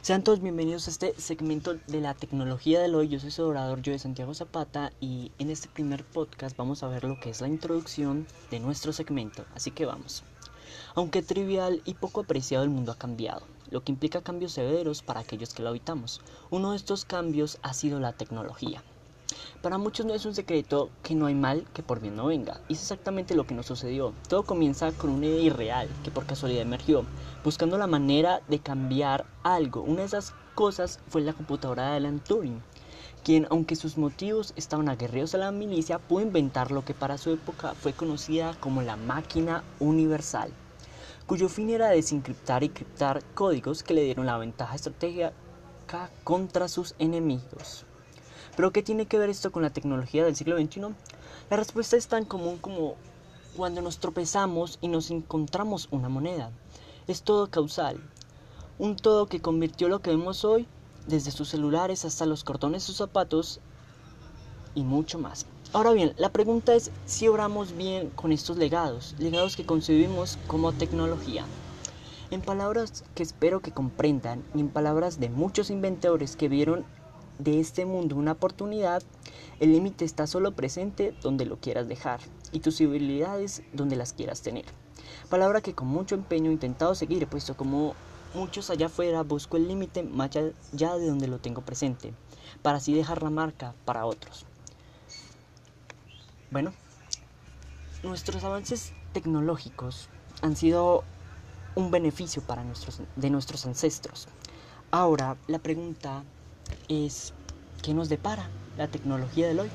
Sean todos bienvenidos a este segmento de la tecnología del hoy. Yo soy su orador, yo de Santiago Zapata, y en este primer podcast vamos a ver lo que es la introducción de nuestro segmento. Así que vamos. Aunque trivial y poco apreciado, el mundo ha cambiado, lo que implica cambios severos para aquellos que lo habitamos. Uno de estos cambios ha sido la tecnología. Para muchos no es un secreto que no hay mal que por bien no venga, y es exactamente lo que nos sucedió. Todo comienza con una idea irreal que por casualidad emergió, buscando la manera de cambiar algo. Una de esas cosas fue la computadora de Alan Turing, quien, aunque sus motivos estaban aguerridos a la milicia, pudo inventar lo que para su época fue conocida como la máquina universal, cuyo fin era desencriptar y criptar códigos que le dieron la ventaja estratégica contra sus enemigos. ¿Pero qué tiene que ver esto con la tecnología del siglo XXI? La respuesta es tan común como cuando nos tropezamos y nos encontramos una moneda. Es todo causal. Un todo que convirtió lo que vemos hoy, desde sus celulares hasta los cordones de sus zapatos y mucho más. Ahora bien, la pregunta es si obramos bien con estos legados, legados que concebimos como tecnología. En palabras que espero que comprendan y en palabras de muchos inventores que vieron de este mundo una oportunidad, el límite está solo presente donde lo quieras dejar y tus habilidades donde las quieras tener. Palabra que con mucho empeño he intentado seguir, puesto como muchos allá afuera busco el límite más allá de donde lo tengo presente, para así dejar la marca para otros. Bueno, nuestros avances tecnológicos han sido un beneficio para nuestros, de nuestros ancestros. Ahora, la pregunta es qué nos depara la tecnología del hoy.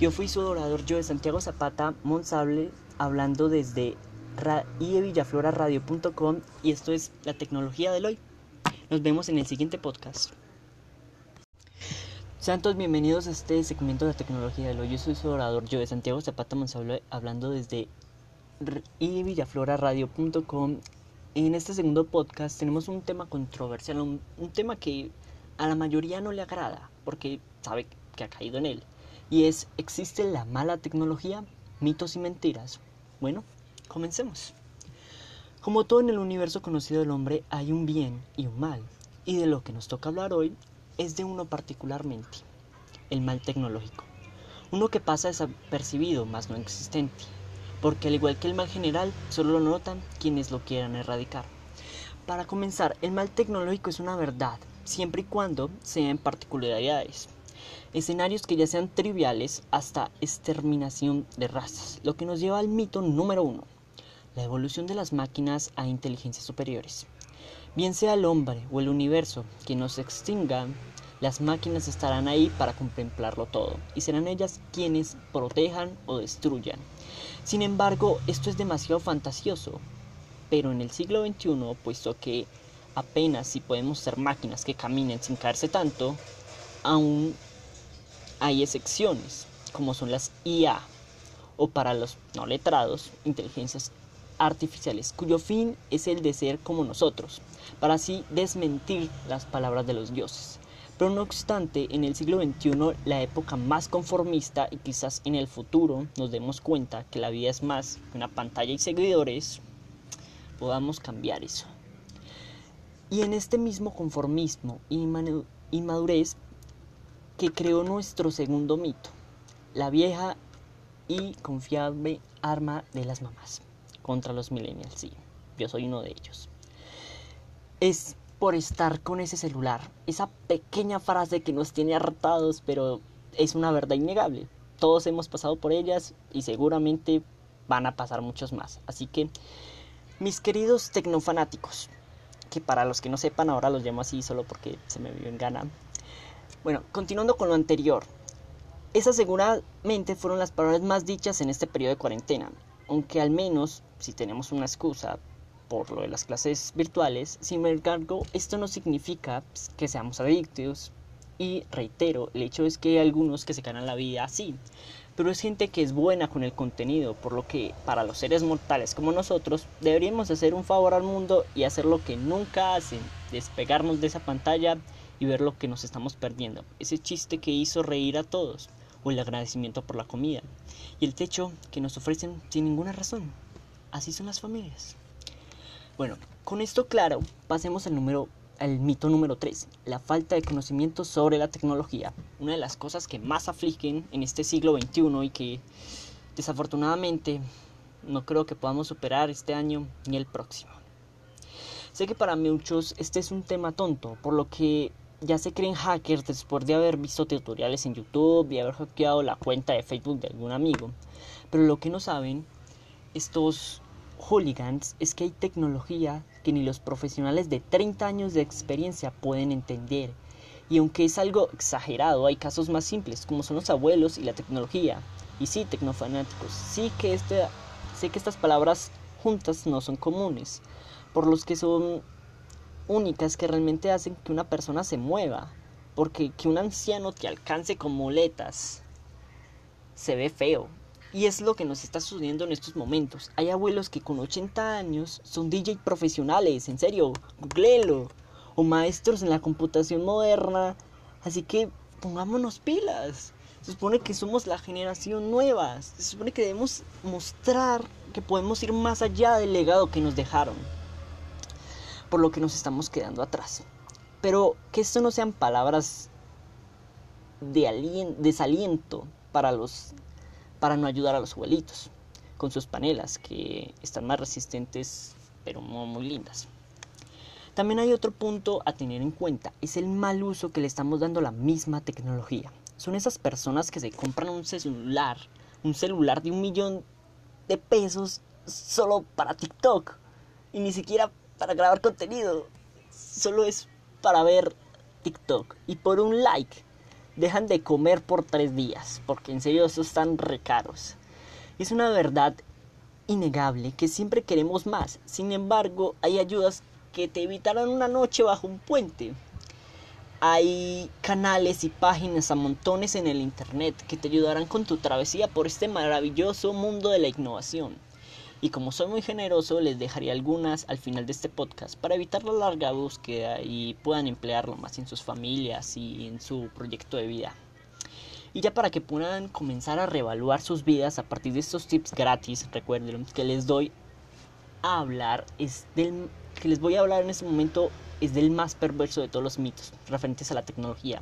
Yo fui su adorador, yo de Santiago Zapata Monsable, hablando desde ievillafloraradio.com y esto es la tecnología del hoy. Nos vemos en el siguiente podcast. Sean todos bienvenidos a este segmento de la tecnología del hoy. Yo soy su orador, yo de Santiago Zapata Monsable, hablando desde ievillafloraradio.com. En este segundo podcast tenemos un tema controversial, un tema que a la mayoría no le agrada porque sabe que ha caído en él. Y es, ¿existe la mala tecnología? Mitos y mentiras. Bueno, comencemos. Como todo en el universo conocido del hombre hay un bien y un mal. Y de lo que nos toca hablar hoy es de uno particularmente, el mal tecnológico. Uno que pasa desapercibido, más no existente. Porque al igual que el mal general, solo lo notan quienes lo quieran erradicar. Para comenzar, el mal tecnológico es una verdad, siempre y cuando sean particularidades. Escenarios que ya sean triviales hasta exterminación de razas, lo que nos lleva al mito número uno, la evolución de las máquinas a inteligencias superiores. Bien sea el hombre o el universo que nos extinga, las máquinas estarán ahí para contemplarlo todo y serán ellas quienes protejan o destruyan. Sin embargo, esto es demasiado fantasioso, pero en el siglo XXI, puesto que apenas si podemos ser máquinas que caminen sin caerse tanto, aún hay excepciones, como son las IA, o para los no letrados, inteligencias artificiales, cuyo fin es el de ser como nosotros, para así desmentir las palabras de los dioses. Pero no obstante, en el siglo XXI, la época más conformista y quizás en el futuro nos demos cuenta que la vida es más que una pantalla y seguidores, podamos cambiar eso. Y en este mismo conformismo y inmadurez que creó nuestro segundo mito, la vieja y confiable arma de las mamás contra los millennials. Sí, yo soy uno de ellos. Es por estar con ese celular, esa pequeña frase que nos tiene hartados, pero es una verdad innegable. Todos hemos pasado por ellas y seguramente van a pasar muchos más. Así que, mis queridos tecnofanáticos, que para los que no sepan ahora los llamo así solo porque se me vio en gana. Bueno, continuando con lo anterior, esas seguramente fueron las palabras más dichas en este periodo de cuarentena, aunque al menos si tenemos una excusa por lo de las clases virtuales, sin embargo esto no significa pues, que seamos adictos y reitero, el hecho es que hay algunos que se ganan la vida así, pero es gente que es buena con el contenido, por lo que para los seres mortales como nosotros deberíamos hacer un favor al mundo y hacer lo que nunca hacen, despegarnos de esa pantalla y ver lo que nos estamos perdiendo, ese chiste que hizo reír a todos, o el agradecimiento por la comida, y el techo que nos ofrecen sin ninguna razón. Así son las familias. Bueno, con esto claro, pasemos al número al mito número 3, la falta de conocimiento sobre la tecnología. Una de las cosas que más afligen en este siglo XXI y que desafortunadamente no creo que podamos superar este año ni el próximo. Sé que para muchos este es un tema tonto, por lo que ya se creen hackers después de haber visto tutoriales en YouTube y haber hackeado la cuenta de Facebook de algún amigo. Pero lo que no saben estos hooligans es que hay tecnología que ni los profesionales de 30 años de experiencia pueden entender. Y aunque es algo exagerado, hay casos más simples, como son los abuelos y la tecnología. Y sí, tecnofanáticos, sí que este, sé que estas palabras juntas no son comunes, por los que son únicas que realmente hacen que una persona se mueva, porque que un anciano te alcance con muletas se ve feo. Y es lo que nos está sucediendo en estos momentos. Hay abuelos que con 80 años son DJ profesionales, en serio, googlelo. O maestros en la computación moderna. Así que pongámonos pilas. Se supone que somos la generación nueva. Se supone que debemos mostrar que podemos ir más allá del legado que nos dejaron. Por lo que nos estamos quedando atrás. Pero que esto no sean palabras de desaliento para los para no ayudar a los abuelitos con sus panelas que están más resistentes pero no muy lindas. También hay otro punto a tener en cuenta, es el mal uso que le estamos dando a la misma tecnología. Son esas personas que se compran un celular, un celular de un millón de pesos solo para TikTok y ni siquiera para grabar contenido, solo es para ver TikTok y por un like dejan de comer por tres días, porque en serio esos están recaros. Es una verdad innegable que siempre queremos más, sin embargo hay ayudas que te evitarán una noche bajo un puente. Hay canales y páginas a montones en el Internet que te ayudarán con tu travesía por este maravilloso mundo de la innovación. Y como soy muy generoso, les dejaré algunas al final de este podcast para evitar la larga búsqueda y puedan emplearlo más en sus familias y en su proyecto de vida. Y ya para que puedan comenzar a reevaluar sus vidas a partir de estos tips gratis, recuerden que les doy a hablar es del que les voy a hablar en este momento es del más perverso de todos los mitos referentes a la tecnología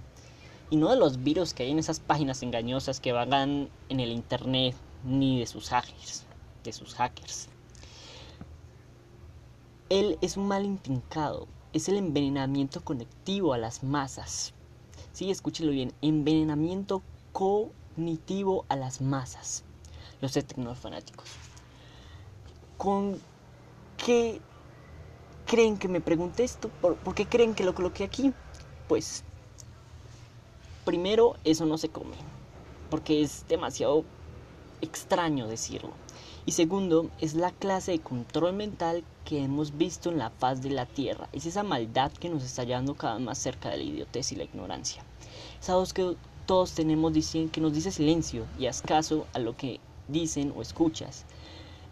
y no de los virus que hay en esas páginas engañosas que vagan en el internet ni de sus hackers de sus hackers. Él es un mal intrincado, es el envenenamiento conectivo a las masas. Sí, escúchelo bien, envenenamiento cognitivo a las masas. Los tecnofanáticos. ¿Con qué creen que me pregunté esto? ¿Por, ¿Por qué creen que lo coloqué aquí? Pues, primero, eso no se come. Porque es demasiado extraño decirlo. Y segundo, es la clase de control mental que hemos visto en la faz de la Tierra. Es esa maldad que nos está llevando cada vez más cerca de la idiotez y la ignorancia. Esa que todos tenemos dicen, que nos dice silencio y haz caso a lo que dicen o escuchas.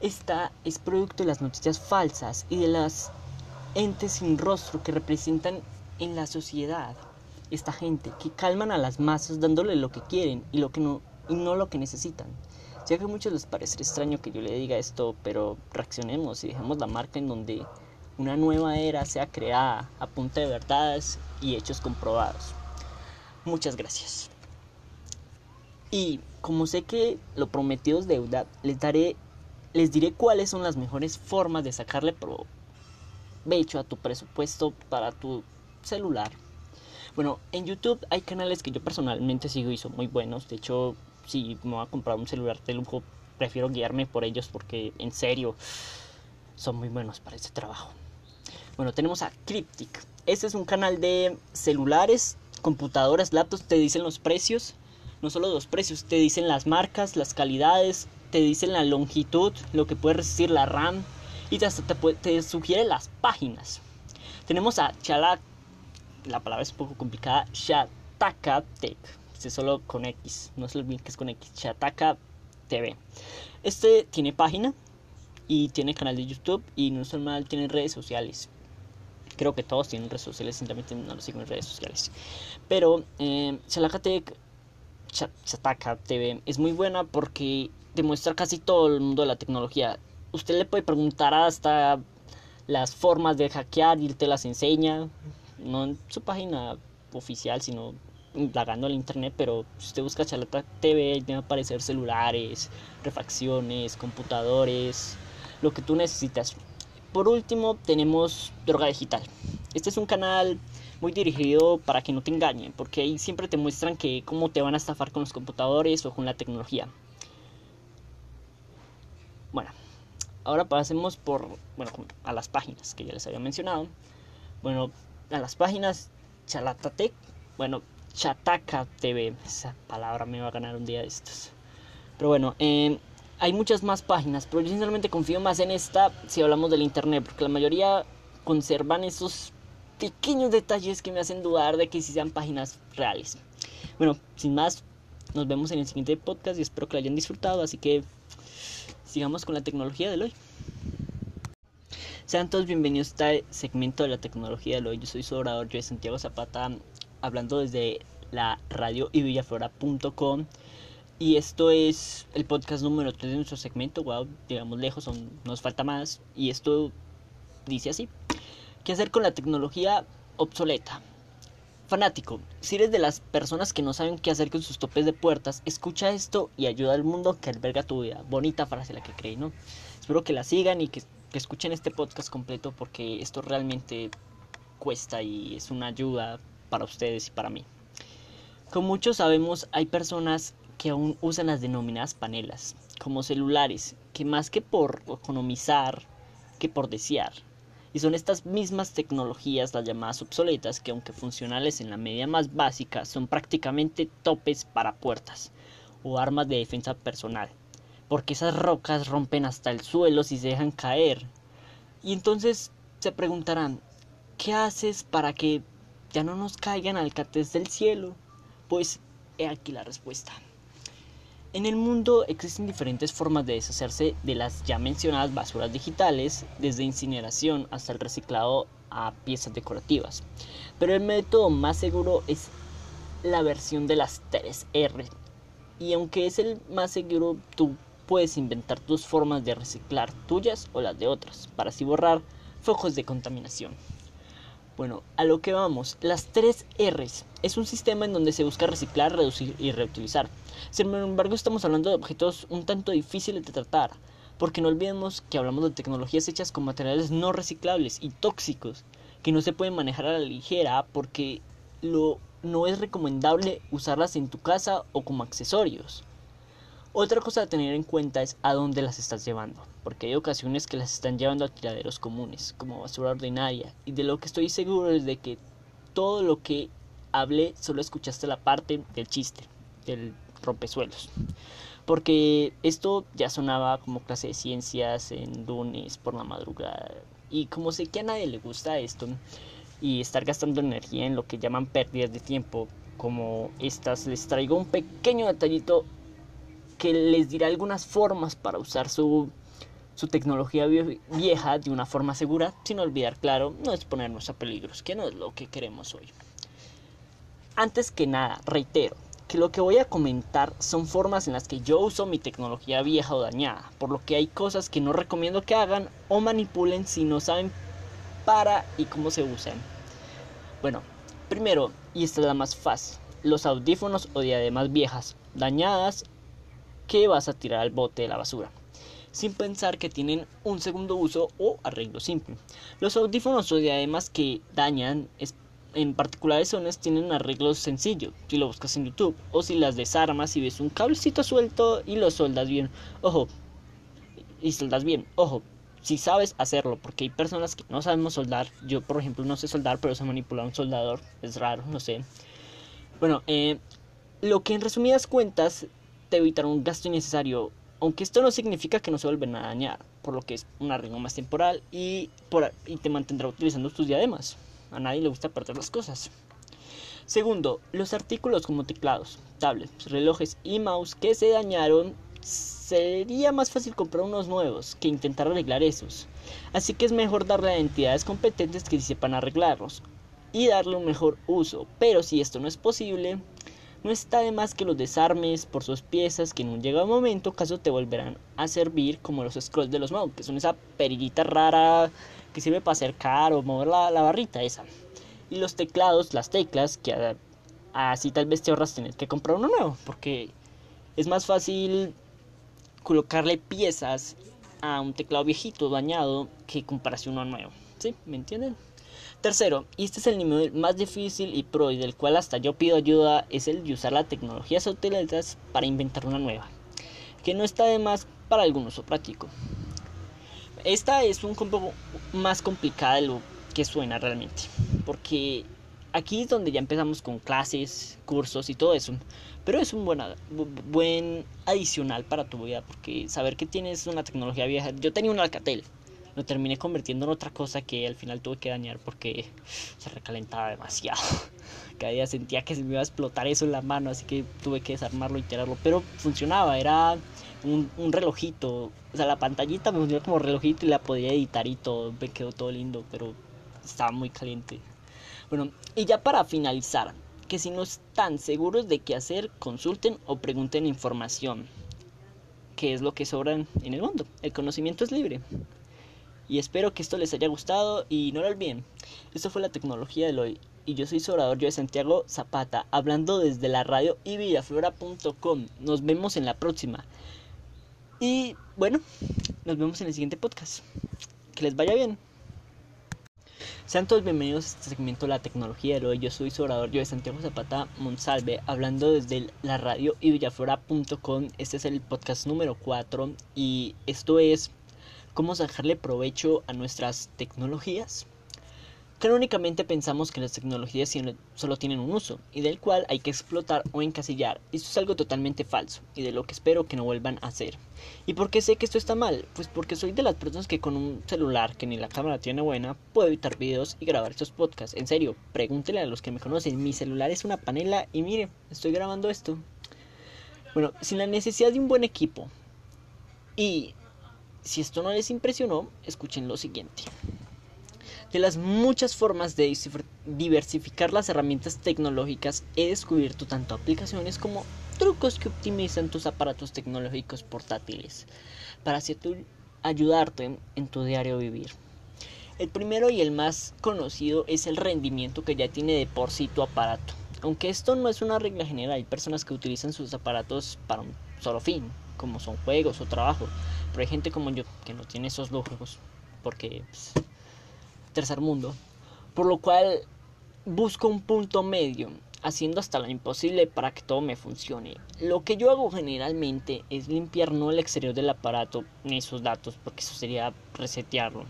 Esta es producto de las noticias falsas y de las entes sin rostro que representan en la sociedad esta gente que calman a las masas dándole lo que quieren y lo que no y no lo que necesitan. Sé a muchos les parecerá extraño que yo le diga esto, pero reaccionemos y dejemos la marca en donde una nueva era sea creada a punta de verdades y hechos comprobados. Muchas gracias. Y como sé que lo prometido es deuda, les daré les diré cuáles son las mejores formas de sacarle provecho a tu presupuesto para tu celular. Bueno, en YouTube hay canales que yo personalmente sigo y son muy buenos. De hecho, si me voy a comprar un celular de lujo, prefiero guiarme por ellos porque en serio son muy buenos para este trabajo. Bueno, tenemos a Cryptic. Este es un canal de celulares, computadoras, laptops, te dicen los precios. No solo los precios, te dicen las marcas, las calidades, te dicen la longitud, lo que puede resistir la RAM y hasta te, sugiere las páginas. Tenemos a Chala, la palabra es un poco complicada, Shataka este solo con X, no se olviden que es con X, Chataka TV. Este tiene página y tiene canal de YouTube y no es mal, tiene redes sociales. Creo que todos tienen redes sociales, simplemente no lo siguen en redes sociales. Pero eh, Chataka TV es muy buena porque demuestra casi todo el mundo de la tecnología. Usted le puede preguntar hasta las formas de hackear y te las enseña. no en su página oficial, sino indagando en internet, pero si usted busca Charlata TV, va a aparecer celulares, refacciones, computadores, lo que tú necesitas. Por último, tenemos Droga Digital. Este es un canal muy dirigido para que no te engañen, porque ahí siempre te muestran que cómo te van a estafar con los computadores o con la tecnología. Bueno, ahora pasemos por, bueno, a las páginas que ya les había mencionado. Bueno, a las páginas Chalatatec, bueno, Chataca TV, esa palabra me va a ganar un día de estos. Pero bueno, eh, hay muchas más páginas, pero yo sinceramente confío más en esta si hablamos del internet, porque la mayoría conservan esos pequeños detalles que me hacen dudar de que si sean páginas reales. Bueno, sin más, nos vemos en el siguiente podcast y espero que lo hayan disfrutado, así que sigamos con la tecnología del hoy. Sean todos bienvenidos a este segmento de la tecnología del hoy. Yo soy su orador, yo de Santiago Zapata, hablando desde la radio y villaflora.com y esto es el podcast número 3 de nuestro segmento. Wow, digamos lejos, nos falta más. Y esto dice así: ¿Qué hacer con la tecnología obsoleta? Fanático, si eres de las personas que no saben qué hacer con sus topes de puertas, escucha esto y ayuda al mundo que alberga tu vida. Bonita frase la que creí, ¿no? Espero que la sigan y que, que escuchen este podcast completo porque esto realmente cuesta y es una ayuda para ustedes y para mí. Como muchos sabemos, hay personas que aún usan las denominadas panelas, como celulares, que más que por economizar, que por desear. Y son estas mismas tecnologías, las llamadas obsoletas, que aunque funcionales en la medida más básica, son prácticamente topes para puertas o armas de defensa personal. Porque esas rocas rompen hasta el suelo si se dejan caer. Y entonces se preguntarán, ¿qué haces para que ya no nos caigan alcates del cielo? Pues he aquí la respuesta. En el mundo existen diferentes formas de deshacerse de las ya mencionadas basuras digitales, desde incineración hasta el reciclado a piezas decorativas. Pero el método más seguro es la versión de las 3R. Y aunque es el más seguro, tú puedes inventar tus formas de reciclar tuyas o las de otras, para así borrar focos de contaminación. Bueno, a lo que vamos, las 3 R's es un sistema en donde se busca reciclar, reducir y reutilizar. Sin embargo, estamos hablando de objetos un tanto difíciles de tratar, porque no olvidemos que hablamos de tecnologías hechas con materiales no reciclables y tóxicos, que no se pueden manejar a la ligera porque lo, no es recomendable usarlas en tu casa o como accesorios. Otra cosa a tener en cuenta es a dónde las estás llevando, porque hay ocasiones que las están llevando a tiraderos comunes, como basura ordinaria, y de lo que estoy seguro es de que todo lo que hablé solo escuchaste la parte del chiste, del rompesuelos. Porque esto ya sonaba como clase de ciencias en lunes por la madrugada. Y como sé que a nadie le gusta esto y estar gastando energía en lo que llaman pérdidas de tiempo como estas, les traigo un pequeño detallito que les dirá algunas formas para usar su, su tecnología vieja de una forma segura, sin olvidar, claro, no exponernos a peligros, que no es lo que queremos hoy. Antes que nada, reitero, que lo que voy a comentar son formas en las que yo uso mi tecnología vieja o dañada, por lo que hay cosas que no recomiendo que hagan o manipulen si no saben para y cómo se usan. Bueno, primero, y esta es la más fácil, los audífonos o diademas viejas, dañadas que vas a tirar al bote de la basura, sin pensar que tienen un segundo uso o arreglo simple. Los audífonos o diademas que dañan en particulares zonas tienen arreglos sencillos si lo buscas en YouTube o si las desarmas y ves un cablecito suelto y lo soldas bien. Ojo, y soldas bien, ojo, si sabes hacerlo, porque hay personas que no sabemos soldar. Yo, por ejemplo, no sé soldar, pero sé manipular un soldador, es raro, no sé. Bueno, eh, lo que en resumidas cuentas te un gasto innecesario, aunque esto no significa que no se vuelvan a dañar, por lo que es un arreglo más temporal y, por, y te mantendrá utilizando tus diademas. A nadie le gusta perder las cosas. Segundo, los artículos como teclados, tablets, relojes y mouse que se dañaron, sería más fácil comprar unos nuevos que intentar arreglar esos. Así que es mejor darle a entidades competentes que sepan arreglarlos y darle un mejor uso. Pero si esto no es posible, no está de más que los desarmes por sus piezas que en un llegado momento caso te volverán a servir como los scrolls de los mouse, que son esa perillita rara que sirve para acercar o mover la, la barrita esa. Y los teclados, las teclas, que así tal vez te ahorras tener que comprar uno nuevo, porque es más fácil colocarle piezas a un teclado viejito, dañado, que comprarse uno nuevo. ¿Sí? ¿Me entienden? Tercero, y este es el nivel más difícil y pro y del cual hasta yo pido ayuda, es el de usar la tecnología satelitales para inventar una nueva, que no está de más para algún uso práctico. Esta es un poco más complicada de lo que suena realmente, porque aquí es donde ya empezamos con clases, cursos y todo eso, pero es un buen adicional para tu vida, porque saber que tienes una tecnología vieja, yo tenía un Alcatel, lo terminé convirtiendo en otra cosa que al final tuve que dañar porque se recalentaba demasiado. Cada día sentía que se me iba a explotar eso en la mano, así que tuve que desarmarlo y tirarlo. Pero funcionaba, era un, relojito. O sea, la pantallita me funcionaba como relojito y la podía editar y todo. Me quedó todo lindo, pero estaba muy caliente. Bueno, y ya para finalizar, que si no están seguros de qué hacer, consulten o pregunten información. Que es lo que sobra en el mundo. El conocimiento es libre. Y espero que esto les haya gustado y no lo olviden. Esto fue la tecnología de hoy. Y yo soy su orador, yo de Santiago Zapata, hablando desde la radio y villaflora.com. Nos vemos en la próxima. Y bueno, nos vemos en el siguiente podcast. Que les vaya bien. Sean todos bienvenidos a este segmento la tecnología de hoy. Yo soy su orador, yo de Santiago Zapata Monsalve, hablando desde la radio y villaflora.com. Este es el podcast número 4 y esto es cómo sacarle provecho a nuestras tecnologías. Crónicamente pensamos que las tecnologías solo tienen un uso y del cual hay que explotar o encasillar. Esto es algo totalmente falso y de lo que espero que no vuelvan a hacer. ¿Y por qué sé que esto está mal? Pues porque soy de las personas que con un celular que ni la cámara tiene buena puedo editar videos y grabar estos podcasts. En serio, pregúntele a los que me conocen. Mi celular es una panela y mire, estoy grabando esto. Bueno, sin la necesidad de un buen equipo y si esto no les impresionó, escuchen lo siguiente. De las muchas formas de diversificar las herramientas tecnológicas, he descubierto tanto aplicaciones como trucos que optimizan tus aparatos tecnológicos portátiles para así ayudarte en tu diario vivir. El primero y el más conocido es el rendimiento que ya tiene de por sí tu aparato. Aunque esto no es una regla general, hay personas que utilizan sus aparatos para un solo fin, como son juegos o trabajo. Pero hay gente como yo que no tiene esos lujos porque pues, tercer mundo, por lo cual busco un punto medio, haciendo hasta lo imposible para que todo me funcione. Lo que yo hago generalmente es limpiar no el exterior del aparato ni sus datos, porque eso sería resetearlo.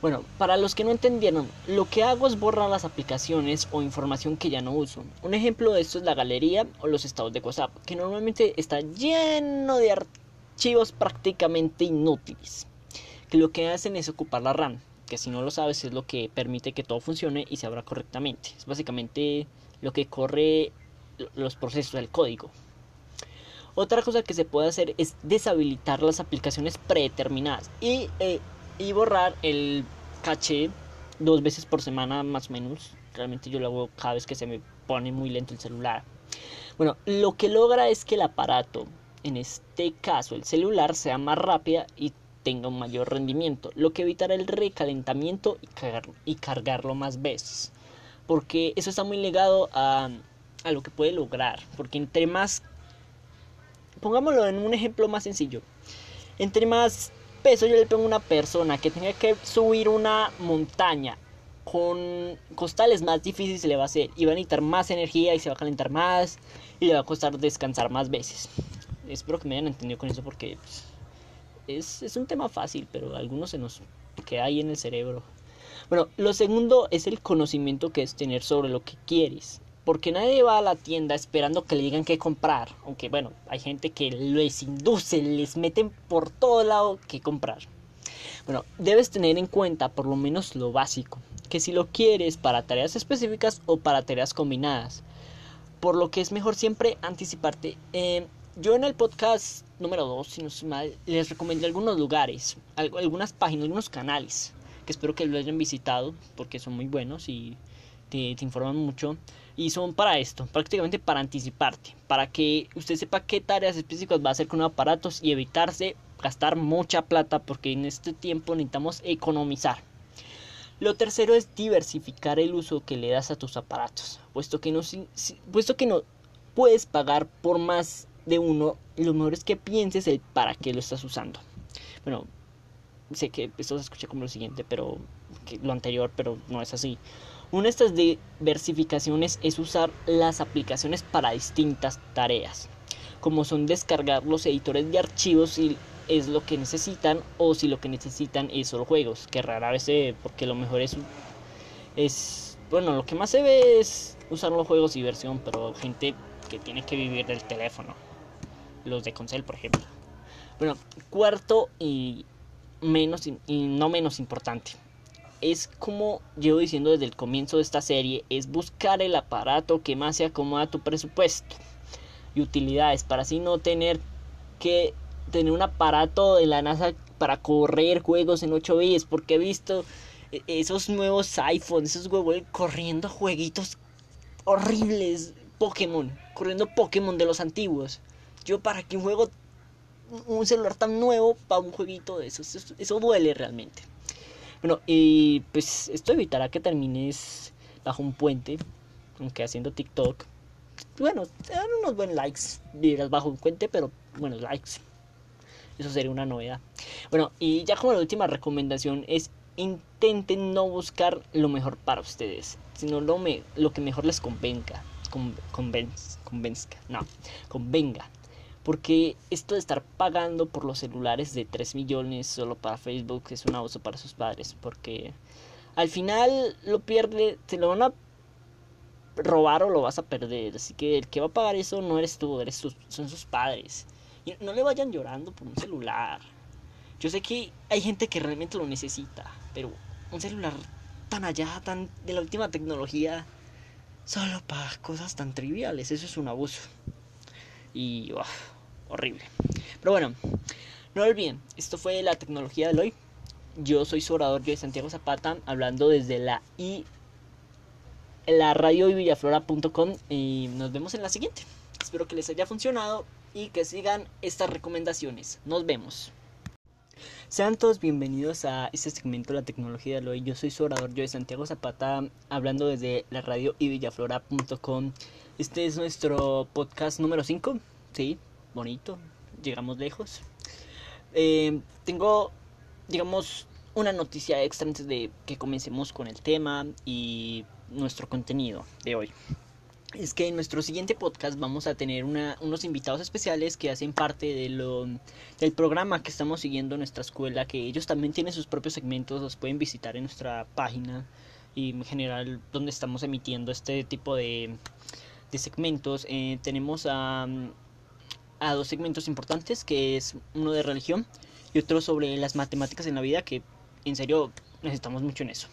Bueno, para los que no entendieron, lo que hago es borrar las aplicaciones o información que ya no uso. Un ejemplo de esto es la galería o los estados de WhatsApp, que normalmente está lleno de archivos prácticamente inútiles, que lo que hacen es ocupar la RAM, que si no lo sabes es lo que permite que todo funcione y se abra correctamente. Es básicamente lo que corre los procesos del código. Otra cosa que se puede hacer es deshabilitar las aplicaciones predeterminadas y eh, y borrar el caché dos veces por semana más o menos. Realmente yo lo hago cada vez que se me pone muy lento el celular. Bueno, lo que logra es que el aparato, en este caso el celular, sea más rápida y tenga un mayor rendimiento, lo que evitará el recalentamiento y, y cargarlo más veces. Porque eso está muy ligado a, a lo que puede lograr. Porque entre más, pongámoslo en un ejemplo más sencillo, entre más peso yo le pongo a una persona que tenga que subir una montaña con costales más difíciles se le va a hacer y va a necesitar más energía y se va a calentar más y le va a costar descansar más veces. Espero que me hayan entendido con eso porque pues, es, es un tema fácil, pero algunos se nos queda ahí en el cerebro. Bueno, lo segundo es el conocimiento que es tener sobre lo que quieres. Porque nadie va a la tienda esperando que le digan qué comprar. Aunque bueno, hay gente que les induce, les meten por todo lado que comprar. Bueno, debes tener en cuenta por lo menos lo básico. Que si lo quieres para tareas específicas o para tareas combinadas. Por lo que es mejor siempre anticiparte. Yo en el podcast número 2, si no estoy mal, les recomendé algunos lugares, algunas páginas, algunos canales. Que espero que lo hayan visitado porque son muy buenos y te, informan mucho y son para esto, prácticamente para anticiparte, para que usted sepa qué tareas específicas va a hacer con aparatos y evitarse gastar mucha plata porque en este tiempo necesitamos economizar. Lo tercero es diversificar el uso que le das a tus aparatos, puesto que no, puesto que no puedes pagar por más de uno, lo mejor es que pienses el para qué lo estás usando. Bueno, sé que esto se escucha como lo siguiente, pero lo anterior, pero no es así. Una de estas diversificaciones es usar las aplicaciones para distintas tareas, como son descargar los editores de archivos si es lo que necesitan o si lo que necesitan es solo juegos, que rara vez se ve, porque lo mejor es, es, bueno, lo que más se ve es usar los juegos y versión, pero gente que tiene que vivir del teléfono, los de Concel, por ejemplo. Bueno, cuarto y menos y no menos importante, es como llevo diciendo desde el comienzo de esta serie, es buscar el aparato que más se acomoda a tu presupuesto y utilidades para así no tener que tener un aparato de la NASA para correr juegos en 8 bits porque he visto e, esos nuevos iPhones, esos huevos corriendo jueguitos horribles Pokémon, corriendo Pokémon de los antiguos. Yo para un juego un celular tan nuevo para un jueguito de esos, eso duele realmente. Bueno, y pues esto evitará que termines bajo un puente, aunque haciendo TikTok. Bueno, dan unos buenos likes, dirás bajo un puente, pero buenos likes. Eso sería una novedad. Bueno, y ya como la última recomendación es intenten no buscar lo mejor para ustedes, sino lo, me, lo que mejor les convenga. convenzca, no, convenga. Porque esto de estar pagando por los celulares de 3 millones solo para Facebook es un abuso para sus padres. Porque al final lo pierde, te lo van a robar o lo vas a perder. Así que el que va a pagar eso no eres tú, eres son sus padres. Y no le vayan llorando por un celular. Yo sé que hay gente que realmente lo necesita, pero un celular tan allá, tan de la última tecnología, solo para cosas tan triviales, eso es un abuso. Y horrible. Pero bueno, no olviden, esto fue la tecnología de hoy. Yo soy su orador, yo de Santiago Zapata, hablando desde la i la radio y villaflora.com y nos vemos en la siguiente. Espero que les haya funcionado y que sigan estas recomendaciones. Nos vemos. Sean todos bienvenidos a este segmento de la tecnología de hoy. Yo soy su orador, yo de Santiago Zapata, hablando desde la radio y villaflora.com. Este es nuestro podcast número 5, sí, bonito, llegamos lejos. Eh, tengo, digamos, una noticia extra antes de que comencemos con el tema y nuestro contenido de hoy. Es que en nuestro siguiente podcast vamos a tener unos invitados especiales que hacen parte de lo, del programa que estamos siguiendo en nuestra escuela, que ellos también tienen sus propios segmentos, los pueden visitar en nuestra página y en general donde estamos emitiendo este tipo de, de segmentos. Eh, tenemos a, a dos segmentos importantes, que es uno de religión y otro sobre las matemáticas en la vida, que en serio necesitamos mucho en eso.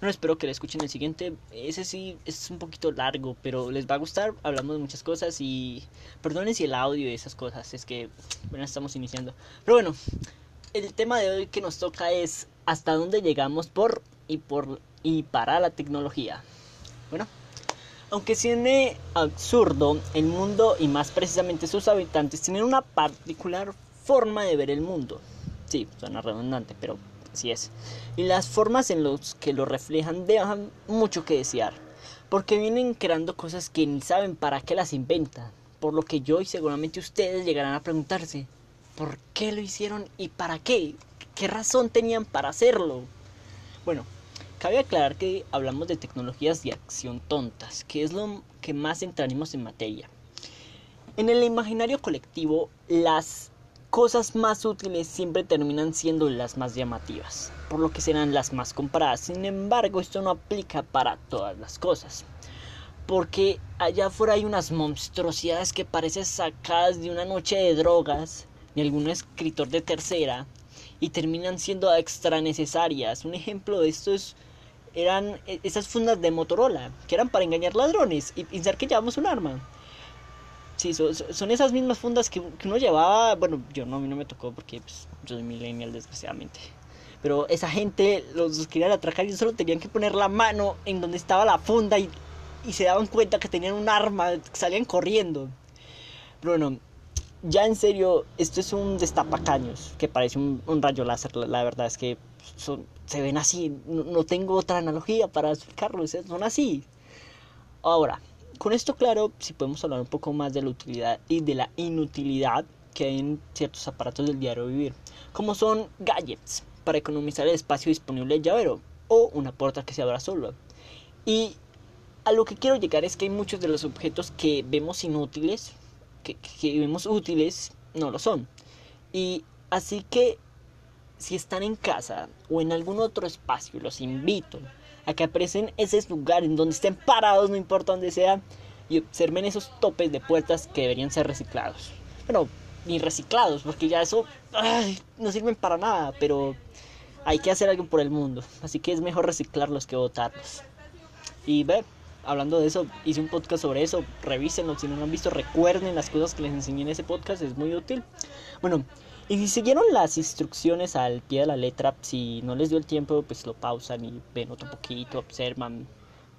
Bueno, espero que le escuchen el siguiente. Ese sí es un poquito largo, pero les va a gustar. Hablamos de muchas cosas y perdonen si el audio y esas cosas, es que bueno, estamos iniciando. Pero bueno, el tema de hoy que nos toca es hasta dónde llegamos por y por y para la tecnología. Bueno, aunque suene absurdo, el mundo y más precisamente sus habitantes tienen una particular forma de ver el mundo. Sí, suena redundante, pero así es. Y las formas en las que lo reflejan dejan mucho que desear, porque vienen creando cosas que ni saben para qué las inventan. Por lo que yo y seguramente ustedes llegarán a preguntarse, ¿por qué lo hicieron y para qué? ¿Qué razón tenían para hacerlo? Bueno, Cabe aclarar que hablamos de tecnologías de acción tontas, que es lo que más entraremos en materia. En el imaginario colectivo, las cosas más útiles siempre terminan siendo las más llamativas, por lo que serán las más compradas. Sin embargo, esto no aplica para todas las cosas. Porque allá afuera hay unas monstruosidades que parecen sacadas de una noche de drogas de algún escritor de tercera y terminan siendo extra necesarias. Un ejemplo de esto es eran e, esas fundas de Motorola, que eran para engañar ladrones y pensar que llevamos un arma. Sí, son, esas mismas fundas que, uno llevaba, bueno, yo no, a mí no me tocó porque pues, yo soy millennial desgraciadamente. Pero esa gente los querían atracar y solo tenían que poner la mano en donde estaba la funda y, se daban cuenta que tenían un arma, salían corriendo. Pero bueno, ya en serio, esto es un destapacaños que parece un, rayo láser. La, verdad es que son, se ven así. No, tengo otra analogía para explicarlo, son así. Ahora, con esto claro, si podemos hablar un poco más de la utilidad y de la inutilidad que hay en ciertos aparatos del diario vivir, como son gadgets para economizar el espacio disponible del llavero o una puerta que se abra solo. Y a lo que quiero llegar es que hay muchos de los objetos que vemos inútiles, que, que vemos útiles, no lo son. Y así que si están en casa o en algún otro espacio, los invito a que aprecien ese lugar en donde estén parados, no importa dónde sea, y observen esos topes de puertas que deberían ser reciclados. Bueno, ni reciclados, porque ya eso no sirven para nada, pero hay que hacer algo por el mundo, así que es mejor reciclarlos que botarlos. Y ver, hablando de eso, hice un podcast sobre eso, revísenlo, si no lo han visto, recuerden las cosas que les enseñé en ese podcast, es muy útil. Bueno, y si siguieron las instrucciones al pie de la letra, si no les dio el tiempo, pues lo pausan y ven otro poquito, observan,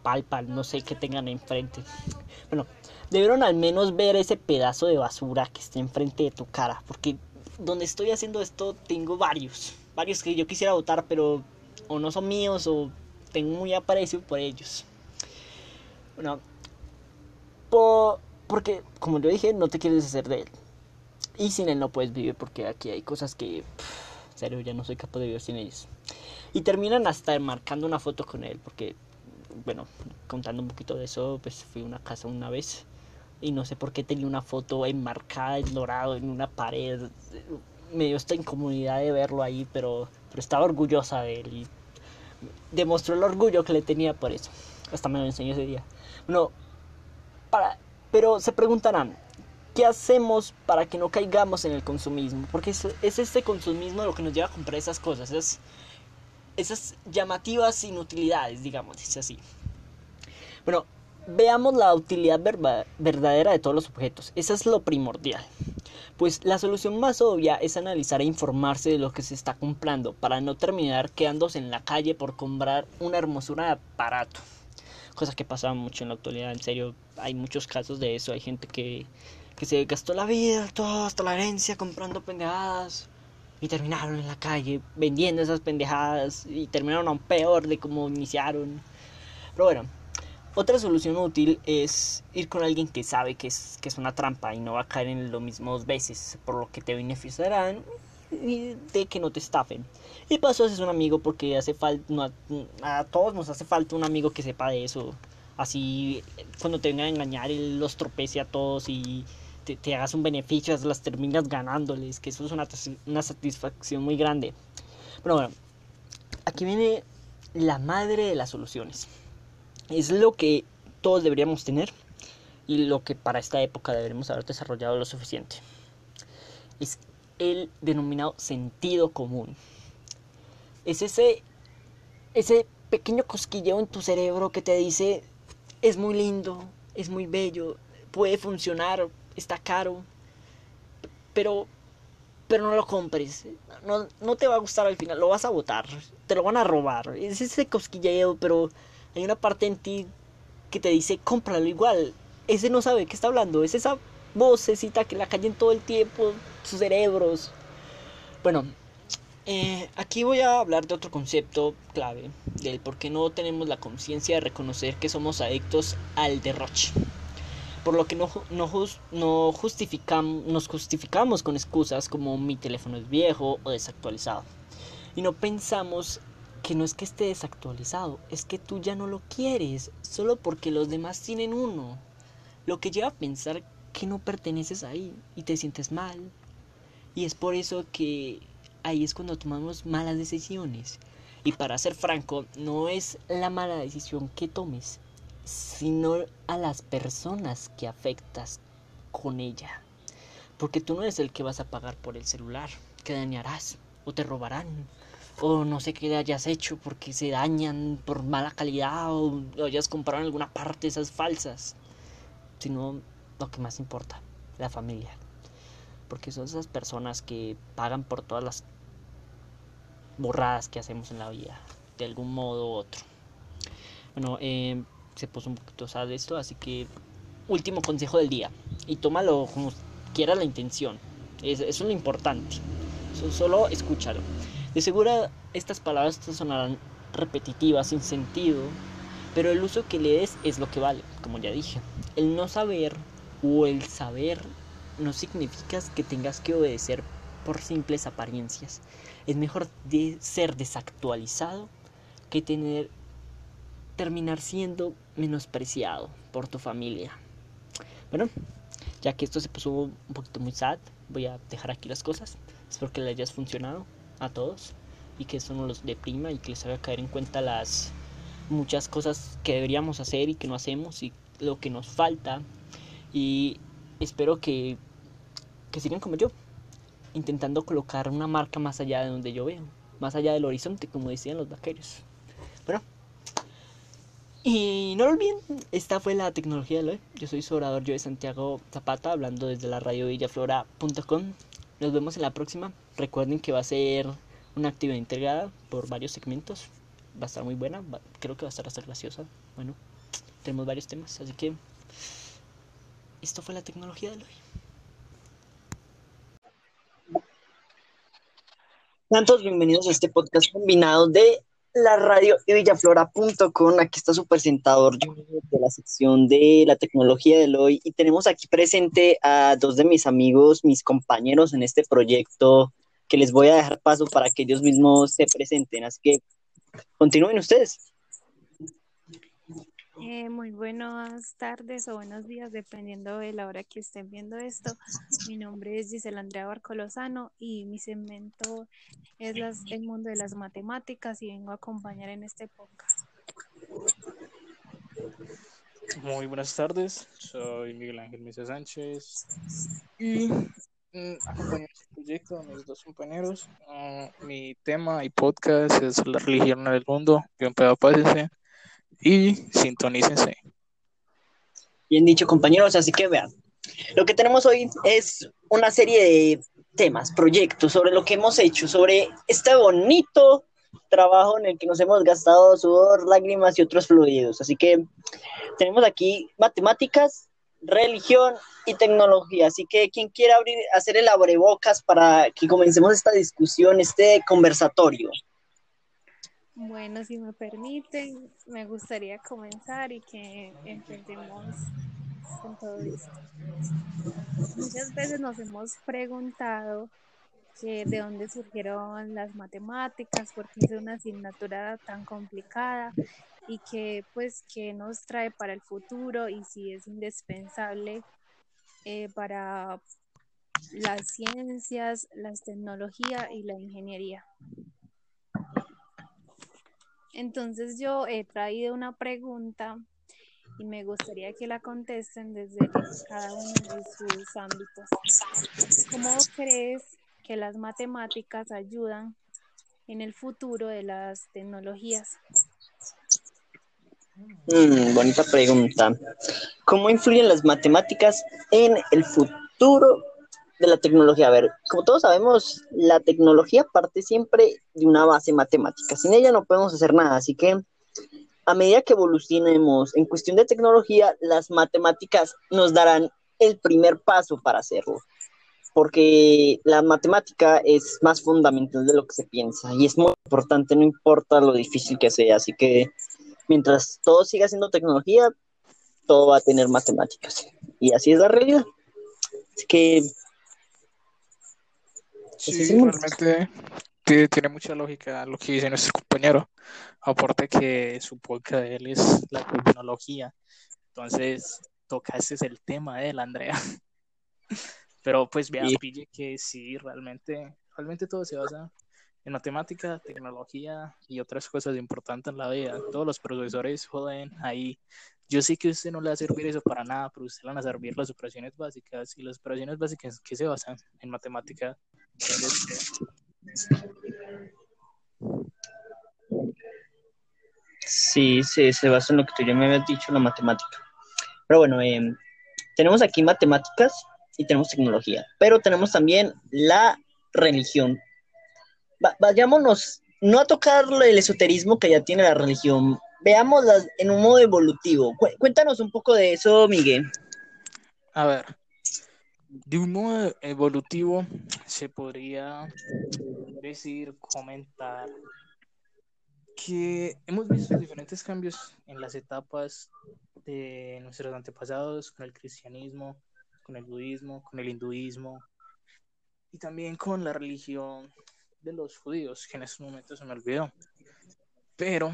palpan, no sé qué tengan enfrente. Bueno, debieron al menos ver ese pedazo de basura que está enfrente de tu cara, porque donde estoy haciendo esto tengo varios, varios que yo quisiera votar, pero o no son míos o tengo muy aprecio por ellos. Bueno, porque como yo dije, no te quieres deshacer de él. Y sin él no puedes vivir porque aquí hay cosas que, en serio, ya no soy capaz de vivir sin ellos. Y terminan hasta marcando una foto con él porque, bueno, contando un poquito de eso, pues fui a una casa una vez y no sé por qué tenía una foto enmarcada en dorado en una pared. Me dio esta incomodidad de verlo ahí, pero, pero estaba orgullosa de él y demostró el orgullo que le tenía por eso. Hasta me lo enseñó ese día. Bueno, para, pero se preguntarán, ¿Qué hacemos para que no caigamos en el consumismo? Porque es, es este consumismo lo que nos lleva a comprar esas cosas, esas, llamativas inutilidades, digamos, dice así. Bueno, veamos la utilidad verdadera de todos los objetos. Eso es lo primordial. Pues la solución más obvia es analizar e informarse de lo que se está comprando para no terminar quedándose en la calle por comprar una hermosura de aparato. Cosa que pasa mucho en la actualidad, en serio, hay muchos casos de eso. Hay gente que que se gastó la vida, toda hasta la herencia comprando pendejadas y terminaron en la calle vendiendo esas pendejadas y terminaron aún peor de como iniciaron. Pero bueno, otra solución útil es ir con alguien que sabe que es, que es una trampa y no va a caer en lo mismo dos veces, por lo que te beneficiarán y de que no te estafen. Y paso es un amigo porque hace falta, a todos nos hace falta un amigo que sepa de eso. Así cuando te vengan a engañar, él los tropece a todos y te, hagas un beneficio, las terminas ganándoles, que eso es una, una satisfacción muy grande. Pero bueno, aquí viene la madre de las soluciones. Es lo que todos deberíamos tener y lo que para esta época deberíamos haber desarrollado lo suficiente. Es el denominado sentido común. Es ese, ese pequeño cosquilleo en tu cerebro que te dice, es muy lindo, es muy bello, puede funcionar, está caro, pero, pero no lo compres. No, no te va a gustar al final, lo vas a botar, te lo van a robar. Es ese cosquilleo, pero hay una parte en ti que te dice, cómpralo igual. Ese no sabe qué está hablando, es esa vocecita que la en todo el tiempo, sus cerebros. Bueno, eh, aquí voy a hablar de otro concepto clave, del por qué no tenemos la conciencia de reconocer que somos adictos al derroche por lo que no, no, justificamos, nos justificamos con excusas como mi teléfono es viejo o desactualizado. Y no pensamos que no es que esté desactualizado, es que tú ya no lo quieres, solo porque los demás tienen uno. Lo que lleva a pensar que no perteneces ahí y te sientes mal. Y es por eso que ahí es cuando tomamos malas decisiones. Y para ser franco, no es la mala decisión que tomes, sino a las personas que afectas con ella. Porque tú no eres el que vas a pagar por el celular, que dañarás o te robarán o no sé qué hayas hecho porque se dañan por mala calidad o, hayas comprado en alguna parte esas falsas, sino lo que más importa, la familia. Porque son esas personas que pagan por todas las borradas que hacemos en la vida, de algún modo u otro. Bueno, eh, se puso un poquito sad esto, así que último consejo del día. Y tómalo como quiera la intención. eso es lo importante. solo escúchalo. De seguro estas palabras te sonarán repetitivas, sin sentido, pero el uso que le des es lo que vale, como ya dije. El no saber o el saber no significa que tengas que obedecer por simples apariencias. Es mejor de ser desactualizado que tener terminar siendo menospreciado por tu familia. Bueno, ya que esto se puso un poquito muy sad, voy a dejar aquí las cosas. Espero que les hayas funcionado a todos y que eso no los deprima y que les haga caer en cuenta las muchas cosas que deberíamos hacer y que no hacemos y lo que nos falta. Y espero que, que sigan como yo, intentando colocar una marca más allá de donde yo veo, más allá del horizonte, como decían los vaqueros. Y no olviden, esta fue la tecnología de hoy. Yo soy su orador, yo de Santiago Zapata, hablando desde la radio villaflora.com. Nos vemos en la próxima. Recuerden que va a ser una actividad integrada por varios segmentos. Va a estar muy buena, creo que va a estar hasta graciosa. Bueno, tenemos varios temas, así que esto fue la tecnología de hoy. Tantos bienvenidos a este podcast combinado de la radio y villaflora.com. Aquí está su presentador de la sección de la tecnología de hoy y tenemos aquí presente a dos de mis amigos, mis compañeros en este proyecto que les voy a dejar paso para que ellos mismos se presenten. Así que continúen ustedes. Eh, muy buenas tardes o buenos días, dependiendo de la hora que estén viendo esto. Mi nombre es Gisela Andrea Barcolosano y mi segmento es el mundo de las matemáticas y vengo a acompañar en este podcast. Muy buenas tardes, soy Miguel Ángel Mesa Sánchez y mm, acompaño este proyecto a mis dos compañeros. Mm, mi tema y podcast es la religión en el mundo, un pedo y sintonícense. Bien dicho, compañeros, así que vean. Lo que tenemos hoy es una serie de temas, proyectos sobre lo que hemos hecho, sobre este bonito trabajo en el que nos hemos gastado sudor, lágrimas y otros fluidos. Así que tenemos aquí matemáticas, religión y tecnología. Así que quien quiera abrir, hacer el abrebocas para que comencemos esta discusión, este conversatorio. Bueno, si me permiten, me gustaría comenzar y que empecemos con todo esto. Muchas veces nos hemos preguntado que de dónde surgieron las matemáticas, por qué es una asignatura tan complicada y que pues qué nos trae para el futuro y si es indispensable eh, para las ciencias, las tecnologías y la ingeniería. Entonces yo he traído una pregunta y me gustaría que la contesten desde cada uno de sus ámbitos. ¿Cómo crees que las matemáticas ayudan en el futuro de las tecnologías? Mm, bonita pregunta. ¿Cómo influyen las matemáticas en el futuro de la tecnología. A ver, como todos sabemos, la tecnología parte siempre de una base matemática. Sin ella no podemos hacer nada. Así que a medida que evolucionemos en cuestión de tecnología, las matemáticas nos darán el primer paso para hacerlo. Porque la matemática es más fundamental de lo que se piensa y es muy importante, no importa lo difícil que sea. Así que mientras todo siga siendo tecnología, todo va a tener matemáticas. Y así es la realidad. Así que Sí, realmente tiene, mucha lógica lo que dice nuestro compañero. Aparte que su podcast de él es la tecnología. Entonces, tocaste el tema de él, Andrea. Pero pues vea, pille que sí, realmente, realmente todo se basa en matemática, tecnología y otras cosas importantes en la vida. Todos los profesores joden ahí yo sé que usted no le va a servir eso para nada, pero usted le van a servir las operaciones básicas y las operaciones básicas que se basan en matemática. Sí, sí, se basa en lo que tú ya me habías dicho, la matemática. Pero bueno, em, tenemos aquí matemáticas y tenemos tecnología, pero tenemos también la religión. vayámonos, no a tocar el esoterismo que ya tiene la religión, veámoslas en un modo evolutivo. Cuéntanos un poco de eso, Miguel. A ver, De un modo evolutivo, se podría decir, comentar que hemos visto diferentes cambios en las etapas de nuestros antepasados con el cristianismo, con el budismo, con el hinduismo y también con la religión de los judíos, que en ese momento se me olvidó. Pero,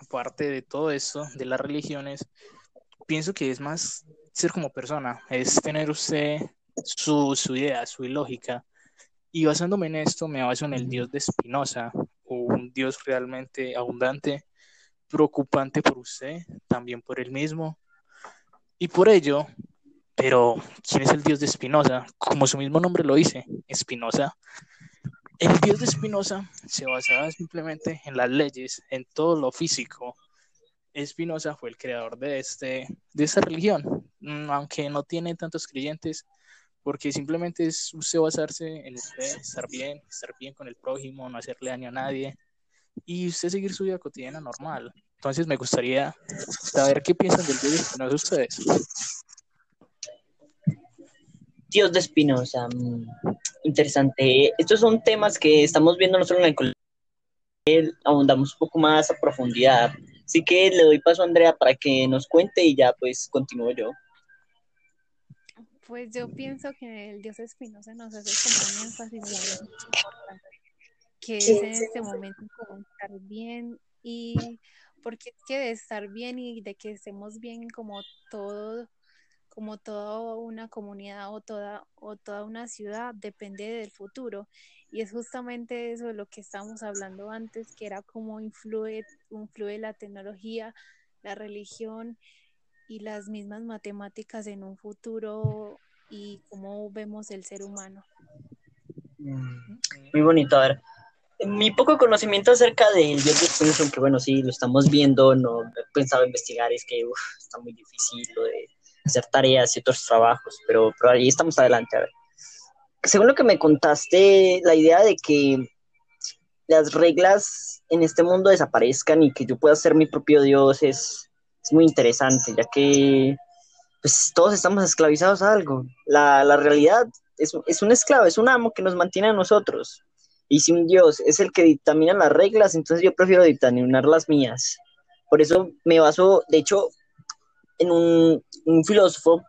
aparte de todo esto, de las religiones, pienso que es más ser como persona, es tener usted su, idea, su lógica. Y basándome en esto, me baso en el Dios de Spinoza, un Dios realmente abundante, preocupante por usted, también por él mismo. Y por ello, pero ¿quién es el Dios de Spinoza? Como su mismo nombre lo dice, Spinoza. El Dios de Spinoza se basaba simplemente en las leyes, en todo lo físico. Spinoza fue el creador de, este, de esta religión, aunque no tiene tantos creyentes, porque simplemente es usted basarse en usted, estar bien, estar bien con el prójimo, no hacerle daño a nadie y usted seguir su vida cotidiana normal. Entonces me gustaría saber qué piensan del Dios de ustedes. Dios de Espinosa, mm, interesante. Estos son temas que estamos viendo nosotros en el colegio, ahondamos un poco más a profundidad. Así que le doy paso a Andrea para que nos cuente y ya pues continúo yo. Pues yo pienso que el Dios Espinosa nos hace como un énfasis muy importante, que es en este momento como estar bien y porque es que de estar bien y de que estemos bien como todo como toda una comunidad o toda, o toda una ciudad depende del futuro. Y es justamente eso de lo que estábamos hablando antes, que era cómo influye, influye la tecnología, la religión y las mismas matemáticas en un futuro y cómo vemos el ser humano. Mm, muy bonito, a ver. Mi poco conocimiento acerca del Dios de Spinoza, aunque bueno, sí, lo estamos viendo, no he pensado investigar, es que uf, está muy difícil lo de hacer tareas y otros trabajos, pero, pero ahí estamos adelante. A ver. Según lo que me contaste, la idea de que las reglas en este mundo desaparezcan y que yo pueda ser mi propio Dios es, es muy interesante, ya que pues todos estamos esclavizados a algo. La, la realidad es, es, un esclavo, es un amo que nos mantiene a nosotros. Y si un Dios es el que dictamina las reglas, entonces yo prefiero dictaminar las mías. Por eso me baso, de hecho, en un, un filósofo,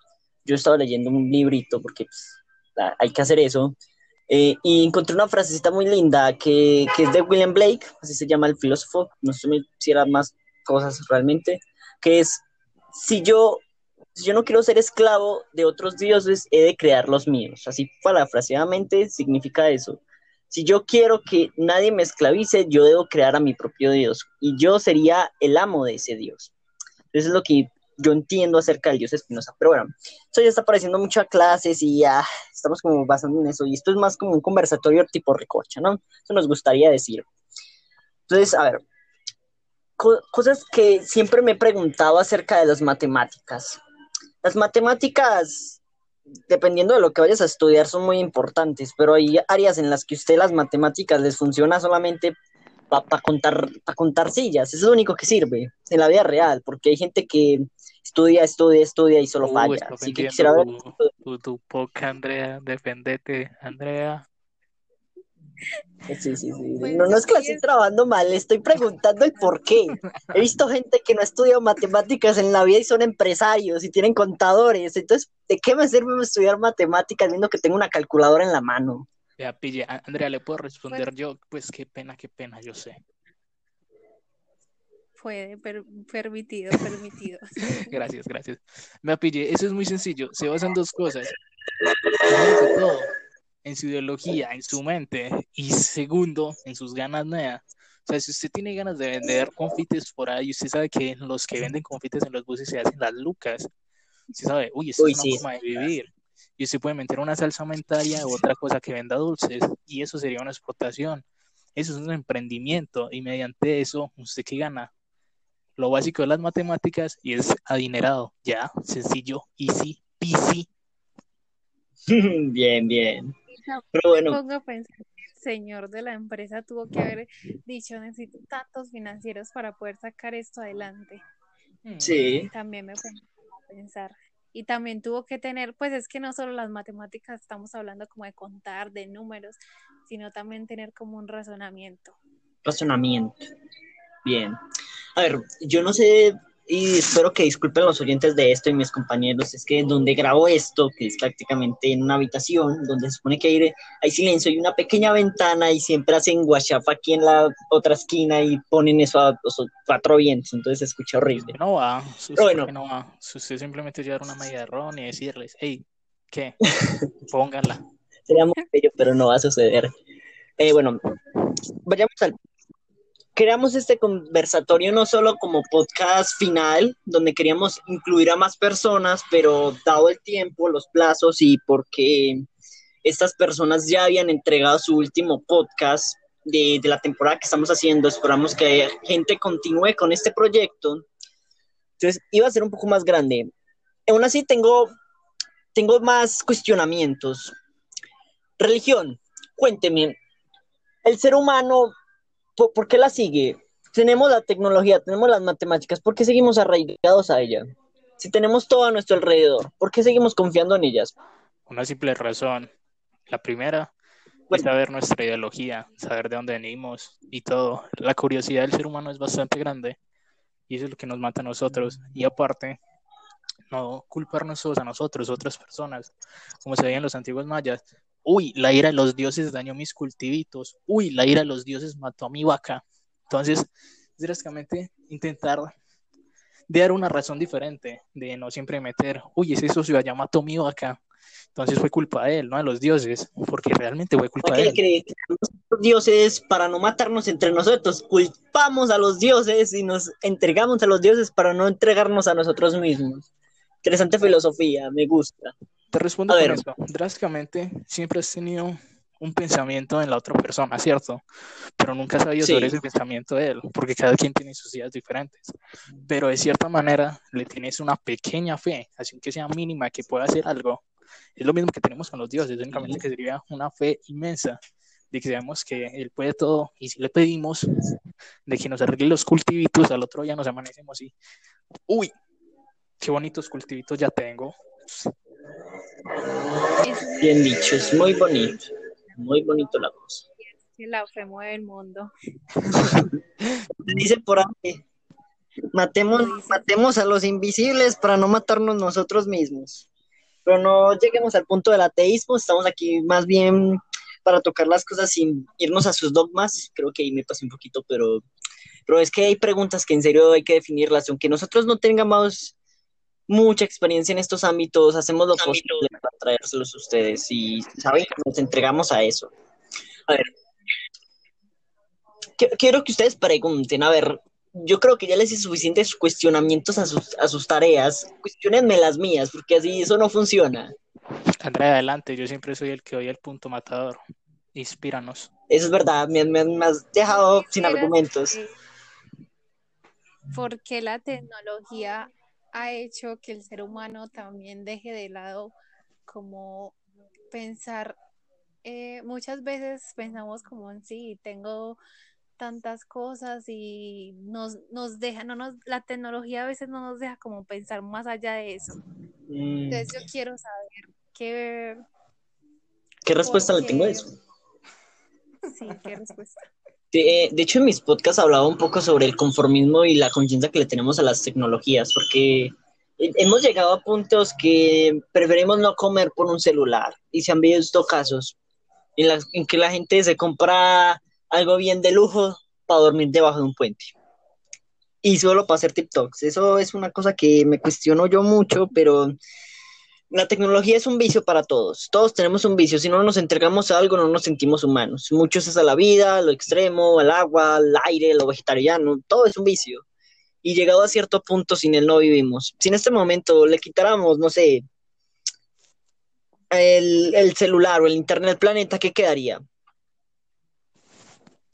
yo estaba leyendo un librito porque pues, hay que hacer eso, eh, y encontré una frasecita muy linda que, que, es de William Blake, así se llama el filósofo, no sé si era más cosas realmente, que es, si yo, yo no quiero ser esclavo de otros dioses, he de crear los míos. Así parafraseadamente significa eso. Si yo quiero que nadie me esclavice, yo debo crear a mi propio dios y yo sería el amo de ese dios. Eso es lo que yo entiendo acerca del dios Espinosa. Pero bueno, esto ya está apareciendo mucho a clases y ya estamos como basando en eso. Y esto es más como un conversatorio tipo recocha, ¿no? Eso nos gustaría decir. Entonces, a ver, co cosas que siempre me he preguntado acerca de las matemáticas. Las matemáticas, dependiendo de lo que vayas a estudiar, son muy importantes, pero hay áreas en las que usted las matemáticas les funciona solamente para pa contar, pa contar sillas. Es lo único que sirve en la vida real, porque hay gente que estudia, estudia, estudia y solo Uh, falla. Así que quisiera ver. tu, tu, tu poca, Andrea. Defendete, Andrea. Sí, sí, sí. Pues No, no es que la estoy es- trabajando mal, estoy preguntando el por qué. He visto gente que no ha estudiado matemáticas en la vida y son empresarios y tienen contadores. Entonces, ¿de qué me sirve estudiar matemáticas viendo que tengo una calculadora en la mano? Ya pille. A- Andrea, ¿le puedo responder yo? Pues qué pena, qué pena, yo sé. Puede, per- permitido, permitido. Gracias, gracias. Me pillé. Eso es muy sencillo. Se basa en dos cosas. Todo, en su ideología, en su mente. Y segundo, en sus ganas nea. O sea, si usted tiene ganas de vender confites por ahí, usted sabe que los que venden confites en los buses se hacen las lucas. Usted sabe, uy, es una sí. forma de vivir. Y usted puede meter una salsa aumentaria u otra cosa que venda dulces. Y eso sería una explotación. Eso es un emprendimiento. Y mediante eso, ¿usted qué gana? Lo básico de las matemáticas y es adinerado. Ya, sencillo, easy, peasy. Bien, bien. No, Pero bueno, pongo a pensar que el señor de la empresa tuvo que haber dicho, necesito tantos financieros para poder sacar esto adelante. sí. También me pongo a pensar. y también tuvo que tener, pues es que no solo las matemáticas, estamos hablando como de contar, de números, sino también tener como un razonamiento. Razonamiento. Bien. A ver, yo no sé y espero que disculpen los oyentes de esto y mis compañeros, es que donde grabo esto, que es prácticamente en una habitación, donde se supone que hay, hay silencio y una pequeña ventana y siempre hacen WhatsApp aquí en la otra esquina y ponen eso a cuatro vientos, entonces se escucha horrible. No va, bueno. no va. Usted simplemente llevar una media de ron y decirles, hey, ¿qué? Pónganla. Sería muy bello, pero no va a suceder. Eh, bueno, vayamos al creamos este conversatorio no solo como podcast final, donde queríamos incluir a más personas, pero dado el tiempo, los plazos y porque estas personas ya habían entregado su último podcast de, la temporada que estamos haciendo, esperamos que gente continúe con este proyecto. Entonces, iba a ser un poco más grande. Aún así, tengo, tengo más cuestionamientos. Religión, cuénteme, el ser humano ¿por, qué la sigue? Tenemos la tecnología, tenemos las matemáticas, ¿por qué seguimos arraigados a ella? Si tenemos todo a nuestro alrededor, ¿por qué seguimos confiando en ellas? Una simple razón. La primera es saber nuestra ideología, saber de dónde venimos y todo. La curiosidad del ser humano es bastante grande y eso es lo que nos mata a nosotros. Y aparte, no culparnos todos a nosotros, otras personas, como se veía en los antiguos mayas, uy, la ira de los dioses dañó mis cultivitos, uy, la ira de los dioses mató a mi vaca. Entonces, drásticamente intentar dar una razón diferente, de no siempre meter, uy, ese socio allá mató a mi vaca. Entonces fue culpa de él, no de los dioses, porque realmente fue culpa de él. los dioses, para no matarnos entre nosotros, culpamos a los dioses y nos entregamos a los dioses para no entregarnos a nosotros mismos. Interesante filosofía, me gusta. Te respondo con eso. Drásticamente, siempre has tenido un pensamiento en la otra persona, ¿cierto? Pero nunca has sabido sobre ese pensamiento de él, porque cada quien tiene sus ideas diferentes. Pero de cierta manera le tienes una pequeña fe, así que sea mínima, que pueda hacer algo. Es lo mismo que tenemos con los dioses, únicamente que sería una fe inmensa de que sabemos que Él puede todo y si le pedimos de que nos arregle los cultivitos, al otro día nos amanecemos y, uy, qué bonitos cultivitos ya tengo. Bien dicho, es muy bonito. Muy bonito la voz. La fe mueve el mundo. Dice por ahí, matemos, matemos a los invisibles para no matarnos nosotros mismos. Pero no lleguemos al punto del ateísmo, estamos aquí más bien para tocar las cosas sin irnos a sus dogmas. Creo que ahí me pasé un poquito, pero, pero es que hay preguntas que en serio hay que definirlas. Aunque nosotros no tengamos mucha experiencia en estos ámbitos, hacemos lo posible para traérselos a ustedes y saben que nos entregamos a eso. A ver, quiero que ustedes pregunten, a ver, yo creo que ya les hice suficientes cuestionamientos a sus, a sus tareas, cuestionenme las mías, porque así eso no funciona. Andrea, adelante, yo siempre soy el que oye el punto matador. Inspíranos. Eso es verdad, me, me has dejado sin argumentos. Porque la tecnología ha hecho que el ser humano también deje de lado como pensar, eh, muchas veces pensamos como en sí, tengo tantas cosas y nos, nos deja, no nos, la tecnología a veces no nos deja como pensar más allá de eso. Mm. Entonces yo quiero saber qué... ¿Qué respuesta le tengo a eso? Sí, qué respuesta. De, hecho, en mis podcasts hablaba un poco sobre el conformismo y la conciencia que le tenemos a las tecnologías, porque hemos llegado a puntos que preferimos no comer por un celular y se han visto casos en, en que la gente se compra algo bien de lujo para dormir debajo de un puente y solo para hacer TikToks. Eso es una cosa que me cuestiono yo mucho, pero la tecnología es un vicio para todos. Todos tenemos un vicio. Si no nos entregamos a algo, no nos sentimos humanos. Muchos es a la vida, lo extremo, al agua, al aire, lo vegetariano. Todo es un vicio. Y llegado a cierto punto, sin él no vivimos. Si en este momento le quitáramos, no sé, el, celular o el internet planeta, ¿qué quedaría?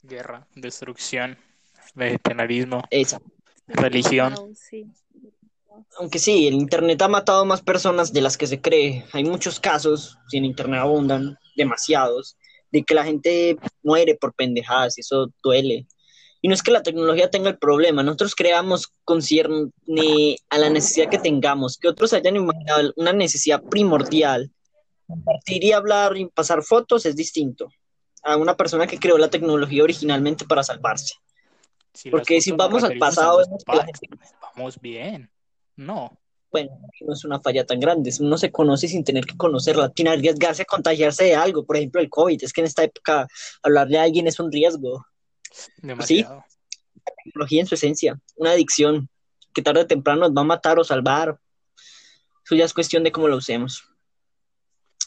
Guerra, destrucción, vegetarianismo, religión aunque sí, el Internet ha matado más personas de las que se cree. Hay muchos casos, si en Internet abundan, demasiados, de que la gente muere por pendejadas y eso duele. Y no es que la tecnología tenga el problema, nosotros creamos concierne a la necesidad que tengamos, que otros hayan imaginado una necesidad primordial. Compartir y hablar y pasar fotos es distinto a una persona que creó la tecnología originalmente para salvarse. Porque si vamos al pasado, vamos bien. No. Bueno, no es una falla tan grande. Uno se conoce sin tener que conocerla, sin arriesgarse a contagiarse de algo. Por ejemplo, el COVID. Es que en esta época hablarle a alguien es un riesgo. Demasiado. Sí, la tecnología en su esencia, una adicción que tarde o temprano nos va a matar o salvar. Eso ya es cuestión de cómo lo usemos.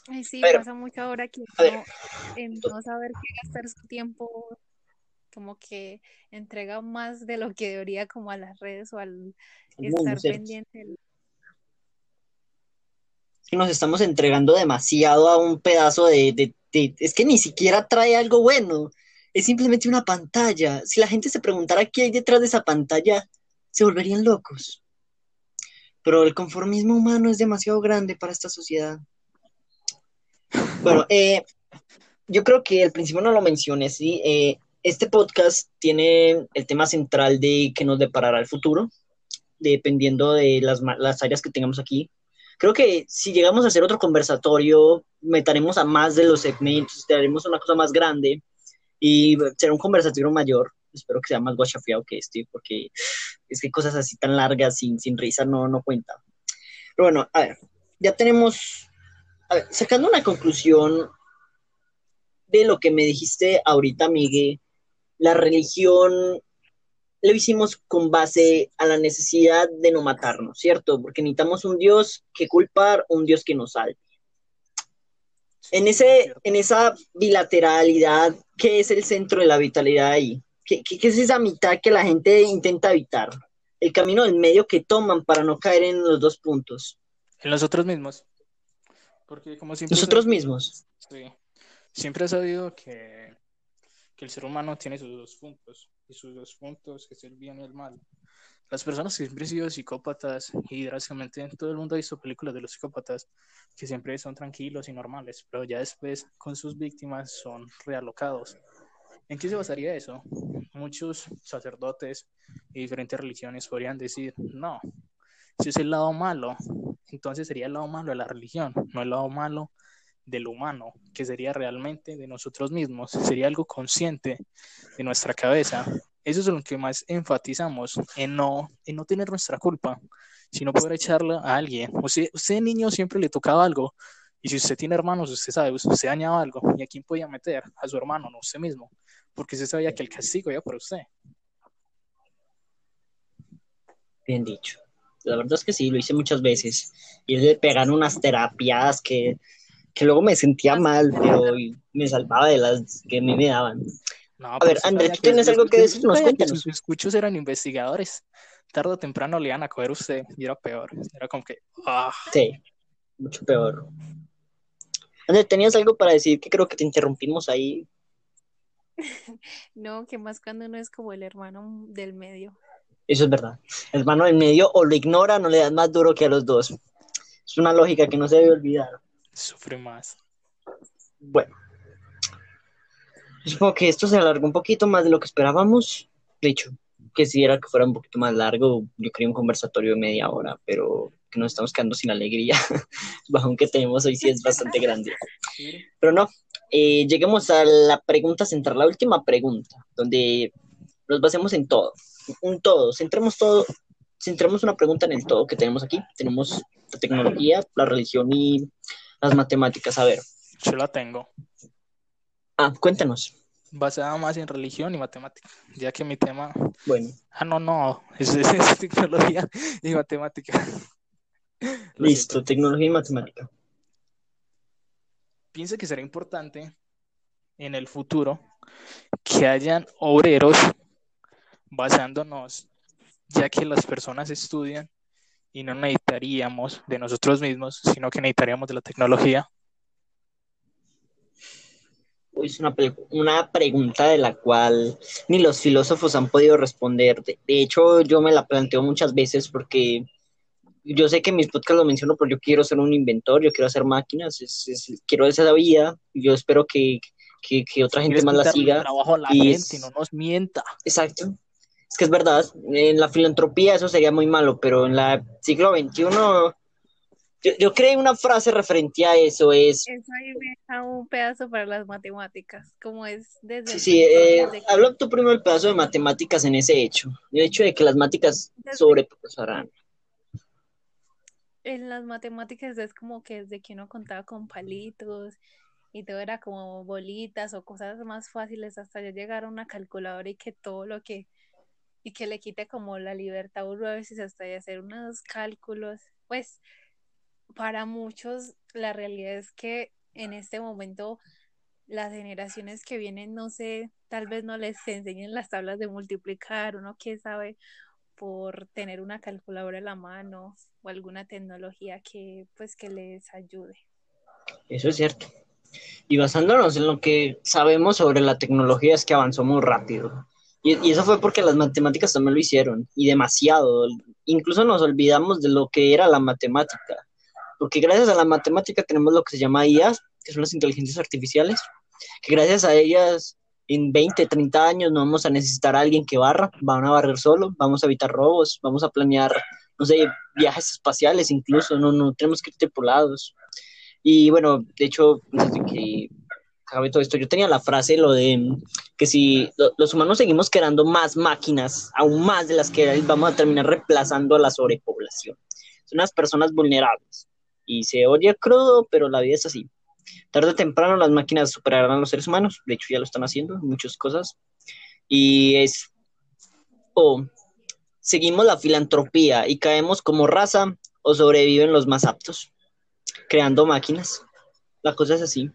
Ay, sí, pasa mucho ahora que no, en no saber qué gastar su tiempo, como que entrega más de lo que debería como a las redes o al estar pendiente. Nos estamos entregando demasiado a un pedazo de, de, Es que ni siquiera trae algo bueno, es simplemente una pantalla. Si la gente se preguntara qué hay detrás de esa pantalla, se volverían locos. Pero el conformismo humano es demasiado grande para esta sociedad. Bueno, eh, yo creo que al principio no lo mencioné, ¿sí? Eh, este podcast tiene el tema central de que nos deparará el futuro, dependiendo de las, las áreas que tengamos aquí. Creo que si llegamos a hacer otro conversatorio, meteremos a más de los segmentos, haremos una cosa más grande y será un conversatorio mayor. Espero que sea más guachafiado que este, porque es que cosas así tan largas, sin, sin risa, no, no cuentan. Pero bueno, a ver, ya tenemos sacando una conclusión de lo que me dijiste ahorita, Miguel, la religión lo hicimos con base a la necesidad de no matarnos, ¿cierto? Porque necesitamos un Dios que culpar, un Dios que nos salve. En, ese, en esa bilateralidad, ¿qué es el centro de la vitalidad ahí? ¿Qué, qué, es esa mitad que la gente intenta evitar? El camino del medio que toman para no caer en los dos puntos. En los otros mismos. Porque como siempre... Nosotros mismos. Sí. Siempre he sabido que, el ser humano tiene sus dos puntos. Y sus dos puntos es el bien y el mal. Las personas que siempre han sido psicópatas y drásticamente todo el mundo ha visto películas de los psicópatas que siempre son tranquilos y normales, pero ya después con sus víctimas son realocados. ¿En qué se basaría eso? Muchos sacerdotes y diferentes religiones podrían decir, no, si es el lado malo, entonces sería el lado malo de la religión, no el lado malo del humano, que sería realmente de nosotros mismos, sería algo consciente de nuestra cabeza. Eso es lo que más enfatizamos, en no, en no tener nuestra culpa, sino poder echarla a alguien. Usted, usted niño siempre le tocaba algo, y si usted tiene hermanos, usted sabe, usted dañaba algo, ¿y a quién podía meter? A su hermano, no usted mismo, porque usted sabía que el castigo iba por usted. Bien dicho. La verdad es que sí, lo hice muchas veces. Y le pegan unas terapias que, que luego me sentía mal, pero me salvaba de las que a mí me daban. a ver, pues, Andrés, ¿tú tienes algo que decirnos? Sus escuchos eran investigadores. Tarde o temprano le iban a coger usted y era peor. Era como que. Ah. Sí, mucho peor. Andrés, ¿tenías algo para decir que creo que te interrumpimos ahí? No, que más cuando uno es como el hermano del medio. Eso es verdad. El hermano del medio o lo ignora no le das más duro que a los dos. Es una lógica que no se debe olvidar. Sufre más. Bueno. Supongo que esto se alargó un poquito más de lo que esperábamos. De hecho, quisiera que fuera un poquito más largo. Yo quería un conversatorio de media hora, pero que nos estamos quedando sin alegría. Bajo que tenemos hoy sí es bastante grande. Pero no, eh, lleguemos a la pregunta central, la última pregunta, donde nos basemos en todo un todo, centremos todo, centremos una pregunta en el todo que tenemos aquí. Tenemos la tecnología, la religión y las matemáticas. A ver. Yo la tengo. Ah, cuéntanos. Basada más en religión y matemática, ya que mi tema. Bueno. Ah, no, no, es, es, tecnología y matemática. Listo, tecnología y matemática. Piensa que será importante en el futuro que hayan obreros basándonos, ya que las personas estudian y no necesitaríamos de nosotros mismos, sino que necesitaríamos de la tecnología? Es una, una pregunta de la cual ni los filósofos han podido responder. De, hecho, yo me la planteo muchas veces porque yo sé que en mis podcasts lo menciono, pero yo quiero ser un inventor, yo quiero hacer máquinas, quiero esa vida. Yo espero que que, que otra gente ¿Quieres más la siga. trabajo a la y gente, no nos mienta. Exacto. Es que es verdad, en la filantropía eso sería muy malo, pero en la siglo XXI, yo, yo creé una frase referente a eso, es, Eso ahí me deja un pedazo para las matemáticas, como es desde sí, sí, eh, desde que- habla tú primero el pedazo de matemáticas en ese hecho, el hecho de que las matemáticas sobrepasarán. en las matemáticas es como que desde que uno contaba con palitos y todo era como bolitas o cosas más fáciles hasta ya llegar a una calculadora y que todo lo que y que le quite como la libertad uno a veces hasta de hacer unos cálculos pues para muchos la realidad es que en este momento las generaciones que vienen no sé tal vez no les enseñen las tablas de multiplicar uno que sabe por tener una calculadora en la mano o alguna tecnología que pues que les ayude. Eso es cierto. Y basándonos en lo que sabemos sobre la tecnología es que avanzó muy rápido. Y, eso fue porque las matemáticas también lo hicieron, y demasiado. Incluso nos olvidamos de lo que era la matemática. Porque gracias a la matemática tenemos lo que se llama IAs, que son las inteligencias artificiales, que gracias a ellas en 20, 30 años no vamos a necesitar a alguien que barra, van a barrer solo, vamos a evitar robos, vamos a planear, no sé, viajes espaciales incluso, no, no tenemos que ir tripulados. Y bueno, de hecho, antes de que acabe todo esto, yo tenía la frase, lo de que si lo- los humanos seguimos creando más máquinas, aún más de las que hay, vamos a terminar reemplazando a la sobrepoblación. Son unas personas vulnerables. Y se oye crudo, pero la vida es así. Tarde o temprano las máquinas superarán a los seres humanos. De hecho, ya lo están haciendo en muchas cosas. Y es o seguimos la filantropía y caemos como raza o sobreviven los más aptos, creando máquinas. La cosa es así.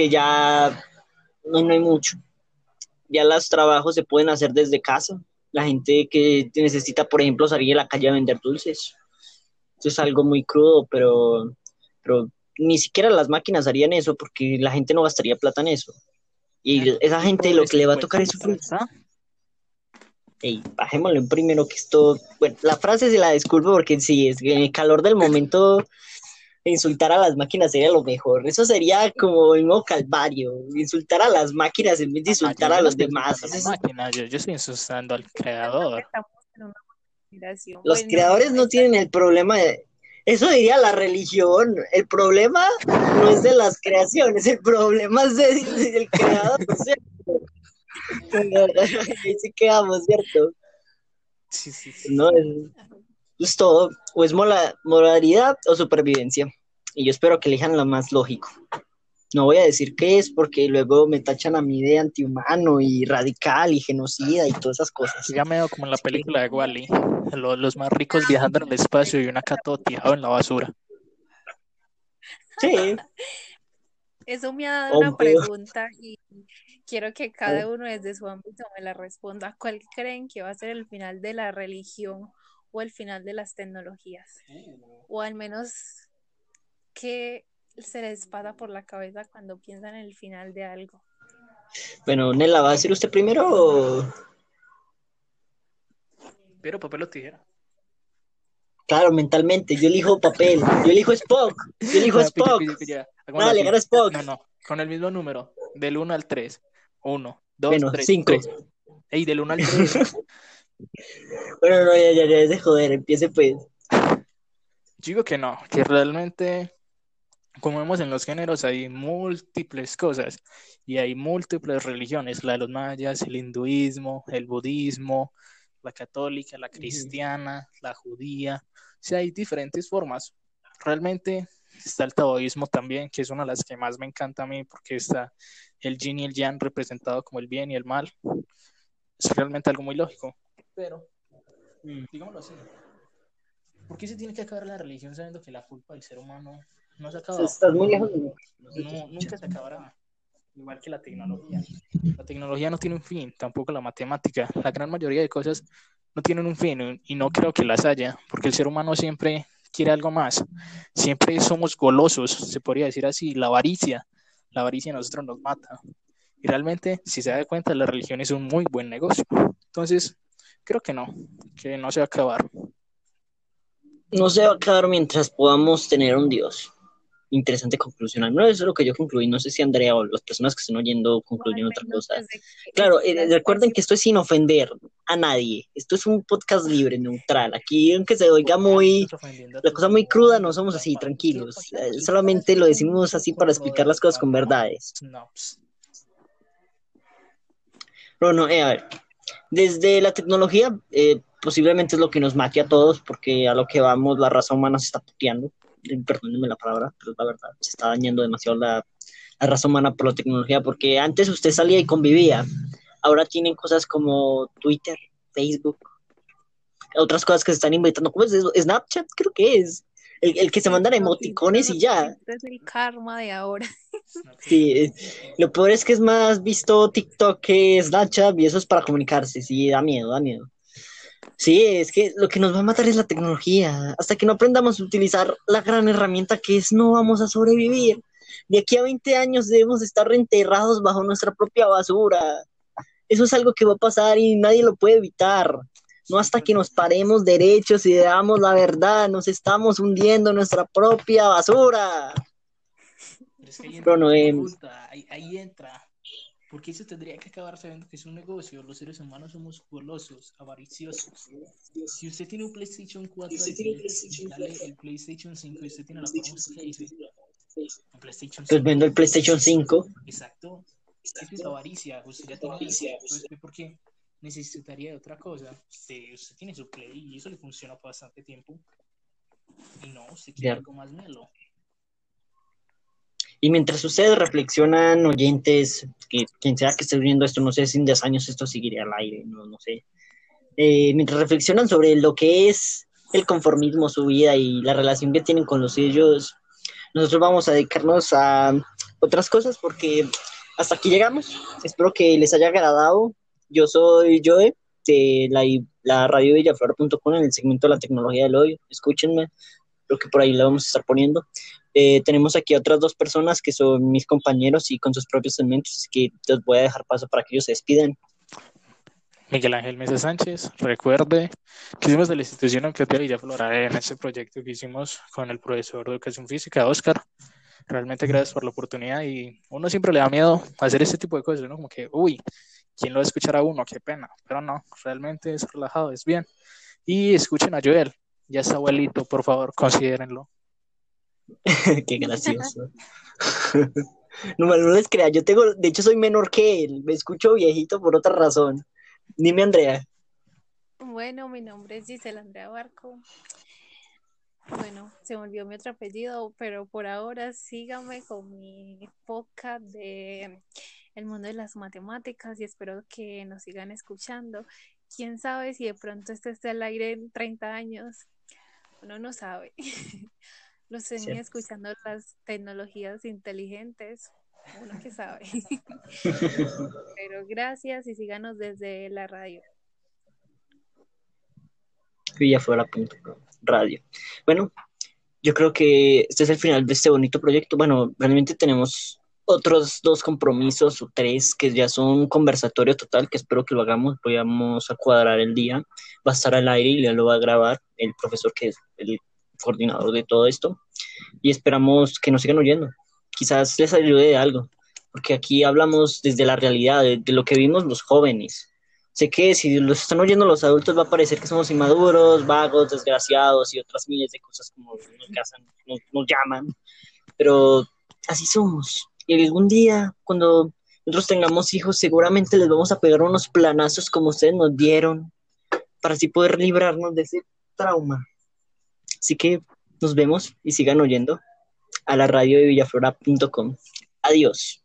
Que ya no, no hay mucho. Ya los trabajos se pueden hacer desde casa. La gente que necesita, por ejemplo, salir a la calle a vender dulces. Eso es algo muy crudo, pero, pero ni siquiera las máquinas harían eso porque la gente no gastaría plata en eso. Y esa gente lo que le va a tocar es sufrir. Ey, bajémoslo en primero que esto. Bueno, la frase se la disculpo porque sí, es que en el calor del momento insultar a las máquinas sería lo mejor. Eso sería como el nuevo calvario. Insultar a las máquinas en vez de insultar Ah, a los demás. insultando a Eso la es- máquina, yo, yo estoy insultando al creador. estamos en una generación. Los Bueno, creadores no tienen el problema de. Eso diría la religión. El problema no es de las creaciones, el problema es de- del creador. ¿cierto? Ahí sí quedamos, ¿cierto? Sí, sí, sí. No, es, es todo. O es mola- moralidad o supervivencia. Y yo espero que elijan lo más lógico. No voy a decir qué es porque luego me tachan a mí de antihumano y radical y genocida y todas esas cosas. Ya me veo como en la película de Wally, los, los más ricos viajando en el espacio y una todo tirado en la basura. Sí, Eso me ha dado una pregunta y quiero que cada uno desde su ámbito me la responda. ¿Cuál creen que va a ser el final de la religión o el final de las tecnologías? O al menos, ¿qué se les pasa por la cabeza cuando piensan en el final de algo? bueno, Nela, ¿va a decir usted primero o...? Pero papel o tijera. Claro, mentalmente, yo elijo papel, yo elijo Spock, yo elijo Spock. Dale, gana Spock. No, no, con el mismo número, del 1 al 3. 1, 2, Bueno, 3. cinco. Ey, del 1 al 3. Bueno, no, ya, ya, ya, es de joder, empiece pues. Digo que no, que realmente, como vemos en los géneros, hay múltiples cosas y hay múltiples religiones, la de los mayas, el hinduismo, el budismo, la católica, la cristiana, la judía, o sea, hay diferentes formas. Realmente está el taoísmo también, que es una de las que más me encanta a mí, porque está el yin y el yang representado como el bien y el mal. Es realmente algo muy lógico, pero Mm. digámoslo así. ¿Por qué se tiene que acabar la religión sabiendo que la culpa del ser humano no se ha acabado? Estás muy lejos de. No, nunca se acabará. Igual que la tecnología. La tecnología no tiene un fin, tampoco la matemática. La gran mayoría de cosas no tienen un fin y no creo que las haya, porque el ser humano siempre quiere algo más. Siempre somos golosos, se podría decir así. La avaricia, la avaricia a nosotros nos mata. Y realmente, si se da cuenta, la religión es un muy buen negocio. Entonces, creo que no, que no se va a acabar. No se va a acabar mientras podamos tener un Dios. interesante conclusión. No, eso es lo que yo concluí. No sé si Andrea o las personas que están oyendo concluyen otra cosa. Claro, eh, recuerden que esto es sin ofender a nadie. Esto es un podcast libre, neutral. Aquí, aunque se oiga muy, la cosa muy cruda, no somos así, tranquilos. Eh, solamente lo decimos así para explicar las cosas con verdades. Bueno, eh, a ver, desde la tecnología, posiblemente es lo que nos mate a todos, porque a lo que vamos, la raza humana se está puteando perdónenme la palabra, pero es la verdad, se está dañando demasiado la, la raza humana por la tecnología, porque antes usted salía y convivía, ahora tienen cosas como Twitter, Facebook, otras cosas que se están inventando, ¿cómo es eso? Snapchat creo que es, el, el que se mandan emoticones y ya. Es el karma de ahora. Sí, lo peor es que es más visto TikTok que Snapchat y eso es para comunicarse, sí, da miedo, da miedo. Sí, es que lo que nos va a matar es la tecnología. Hasta que no aprendamos a utilizar la gran herramienta que es, no vamos a sobrevivir. De aquí a 20 años debemos estar reenterrados bajo nuestra propia basura. Eso es algo que va a pasar y nadie lo puede evitar. No hasta que nos paremos derechos y veamos la verdad, nos estamos hundiendo en nuestra propia basura. Pero no, ahí entra porque eso tendría que acabar sabiendo que es un negocio. Los seres humanos somos golosos, avariciosos. Si usted tiene un PlayStation 4, dale el PlayStation 5 y usted tiene la que dice, un PlayStation 5. Pues vendo el PlayStation 5. Exacto. Eso es avaricia. Usted ya tiene eso. ¿Por qué necesitaría de otra cosa? Usted, usted tiene su Play y eso le funciona por bastante tiempo. Y no, usted quiere algo más melo. Y mientras ustedes reflexionan, oyentes, que quien sea que esté viendo esto, no sé si en 10 años esto seguiría al aire, no, no sé. Eh, mientras reflexionan sobre lo que es el conformismo, su vida y la relación que tienen con los suyos, nosotros vamos a dedicarnos a otras cosas porque hasta aquí llegamos. Espero que les haya agradado. Yo soy Joe de la, la radio villaflor.com en el segmento de la tecnología del odio. Escúchenme, creo que por ahí lo vamos a estar poniendo. Eh, tenemos aquí otras dos personas que son mis compañeros y con sus propios segmentos, que les voy a dejar paso para que ellos se despidan. Miguel Ángel Mesa Sánchez, recuerde que hicimos de la institución educativa Villaflora en este proyecto que hicimos con el profesor de educación física, Oscar. Realmente gracias por la oportunidad y uno siempre le da miedo hacer este tipo de cosas, ¿no? Como que, uy, ¿quién lo va a escuchar a uno? Qué pena, pero no, realmente es relajado, es bien. Y escuchen a Joel, ya está abuelito, por favor, considérenlo. Qué gracioso. no, no les crea, yo tengo, de hecho soy menor que él, me escucho viejito por otra razón. Dime, Andrea. Bueno, mi nombre es Gisela Andrea Barco. Bueno, se me olvidó mi otro apellido, pero por ahora síganme con mi podcast de El mundo de las matemáticas y espero que nos sigan escuchando. Quién sabe si de pronto este esté al aire en 30 años. Uno no sabe. Los siguen escuchando las tecnologías inteligentes, uno que sabe. Pero gracias y síganos desde la radio. radio. Bueno, yo creo que este es el final de este bonito proyecto. Bueno, realmente tenemos otros dos compromisos o tres que ya son conversatorio total, que espero que lo hagamos. Vamos a cuadrar el día. Va a estar al aire y ya lo va a grabar el profesor que es el coordinador de todo esto, y esperamos que nos sigan oyendo. Quizás les ayude de algo, porque aquí hablamos desde la realidad, de, lo que vimos los jóvenes. Sé que si los están oyendo los adultos va a parecer que somos inmaduros, vagos, desgraciados y otras miles de cosas como nos, nos llaman, pero así somos. Y algún día, cuando nosotros tengamos hijos, seguramente les vamos a pegar unos planazos como ustedes nos dieron, para así poder librarnos de ese trauma. Así que nos vemos y sigan oyendo a la radio de villaflora.com. Adiós.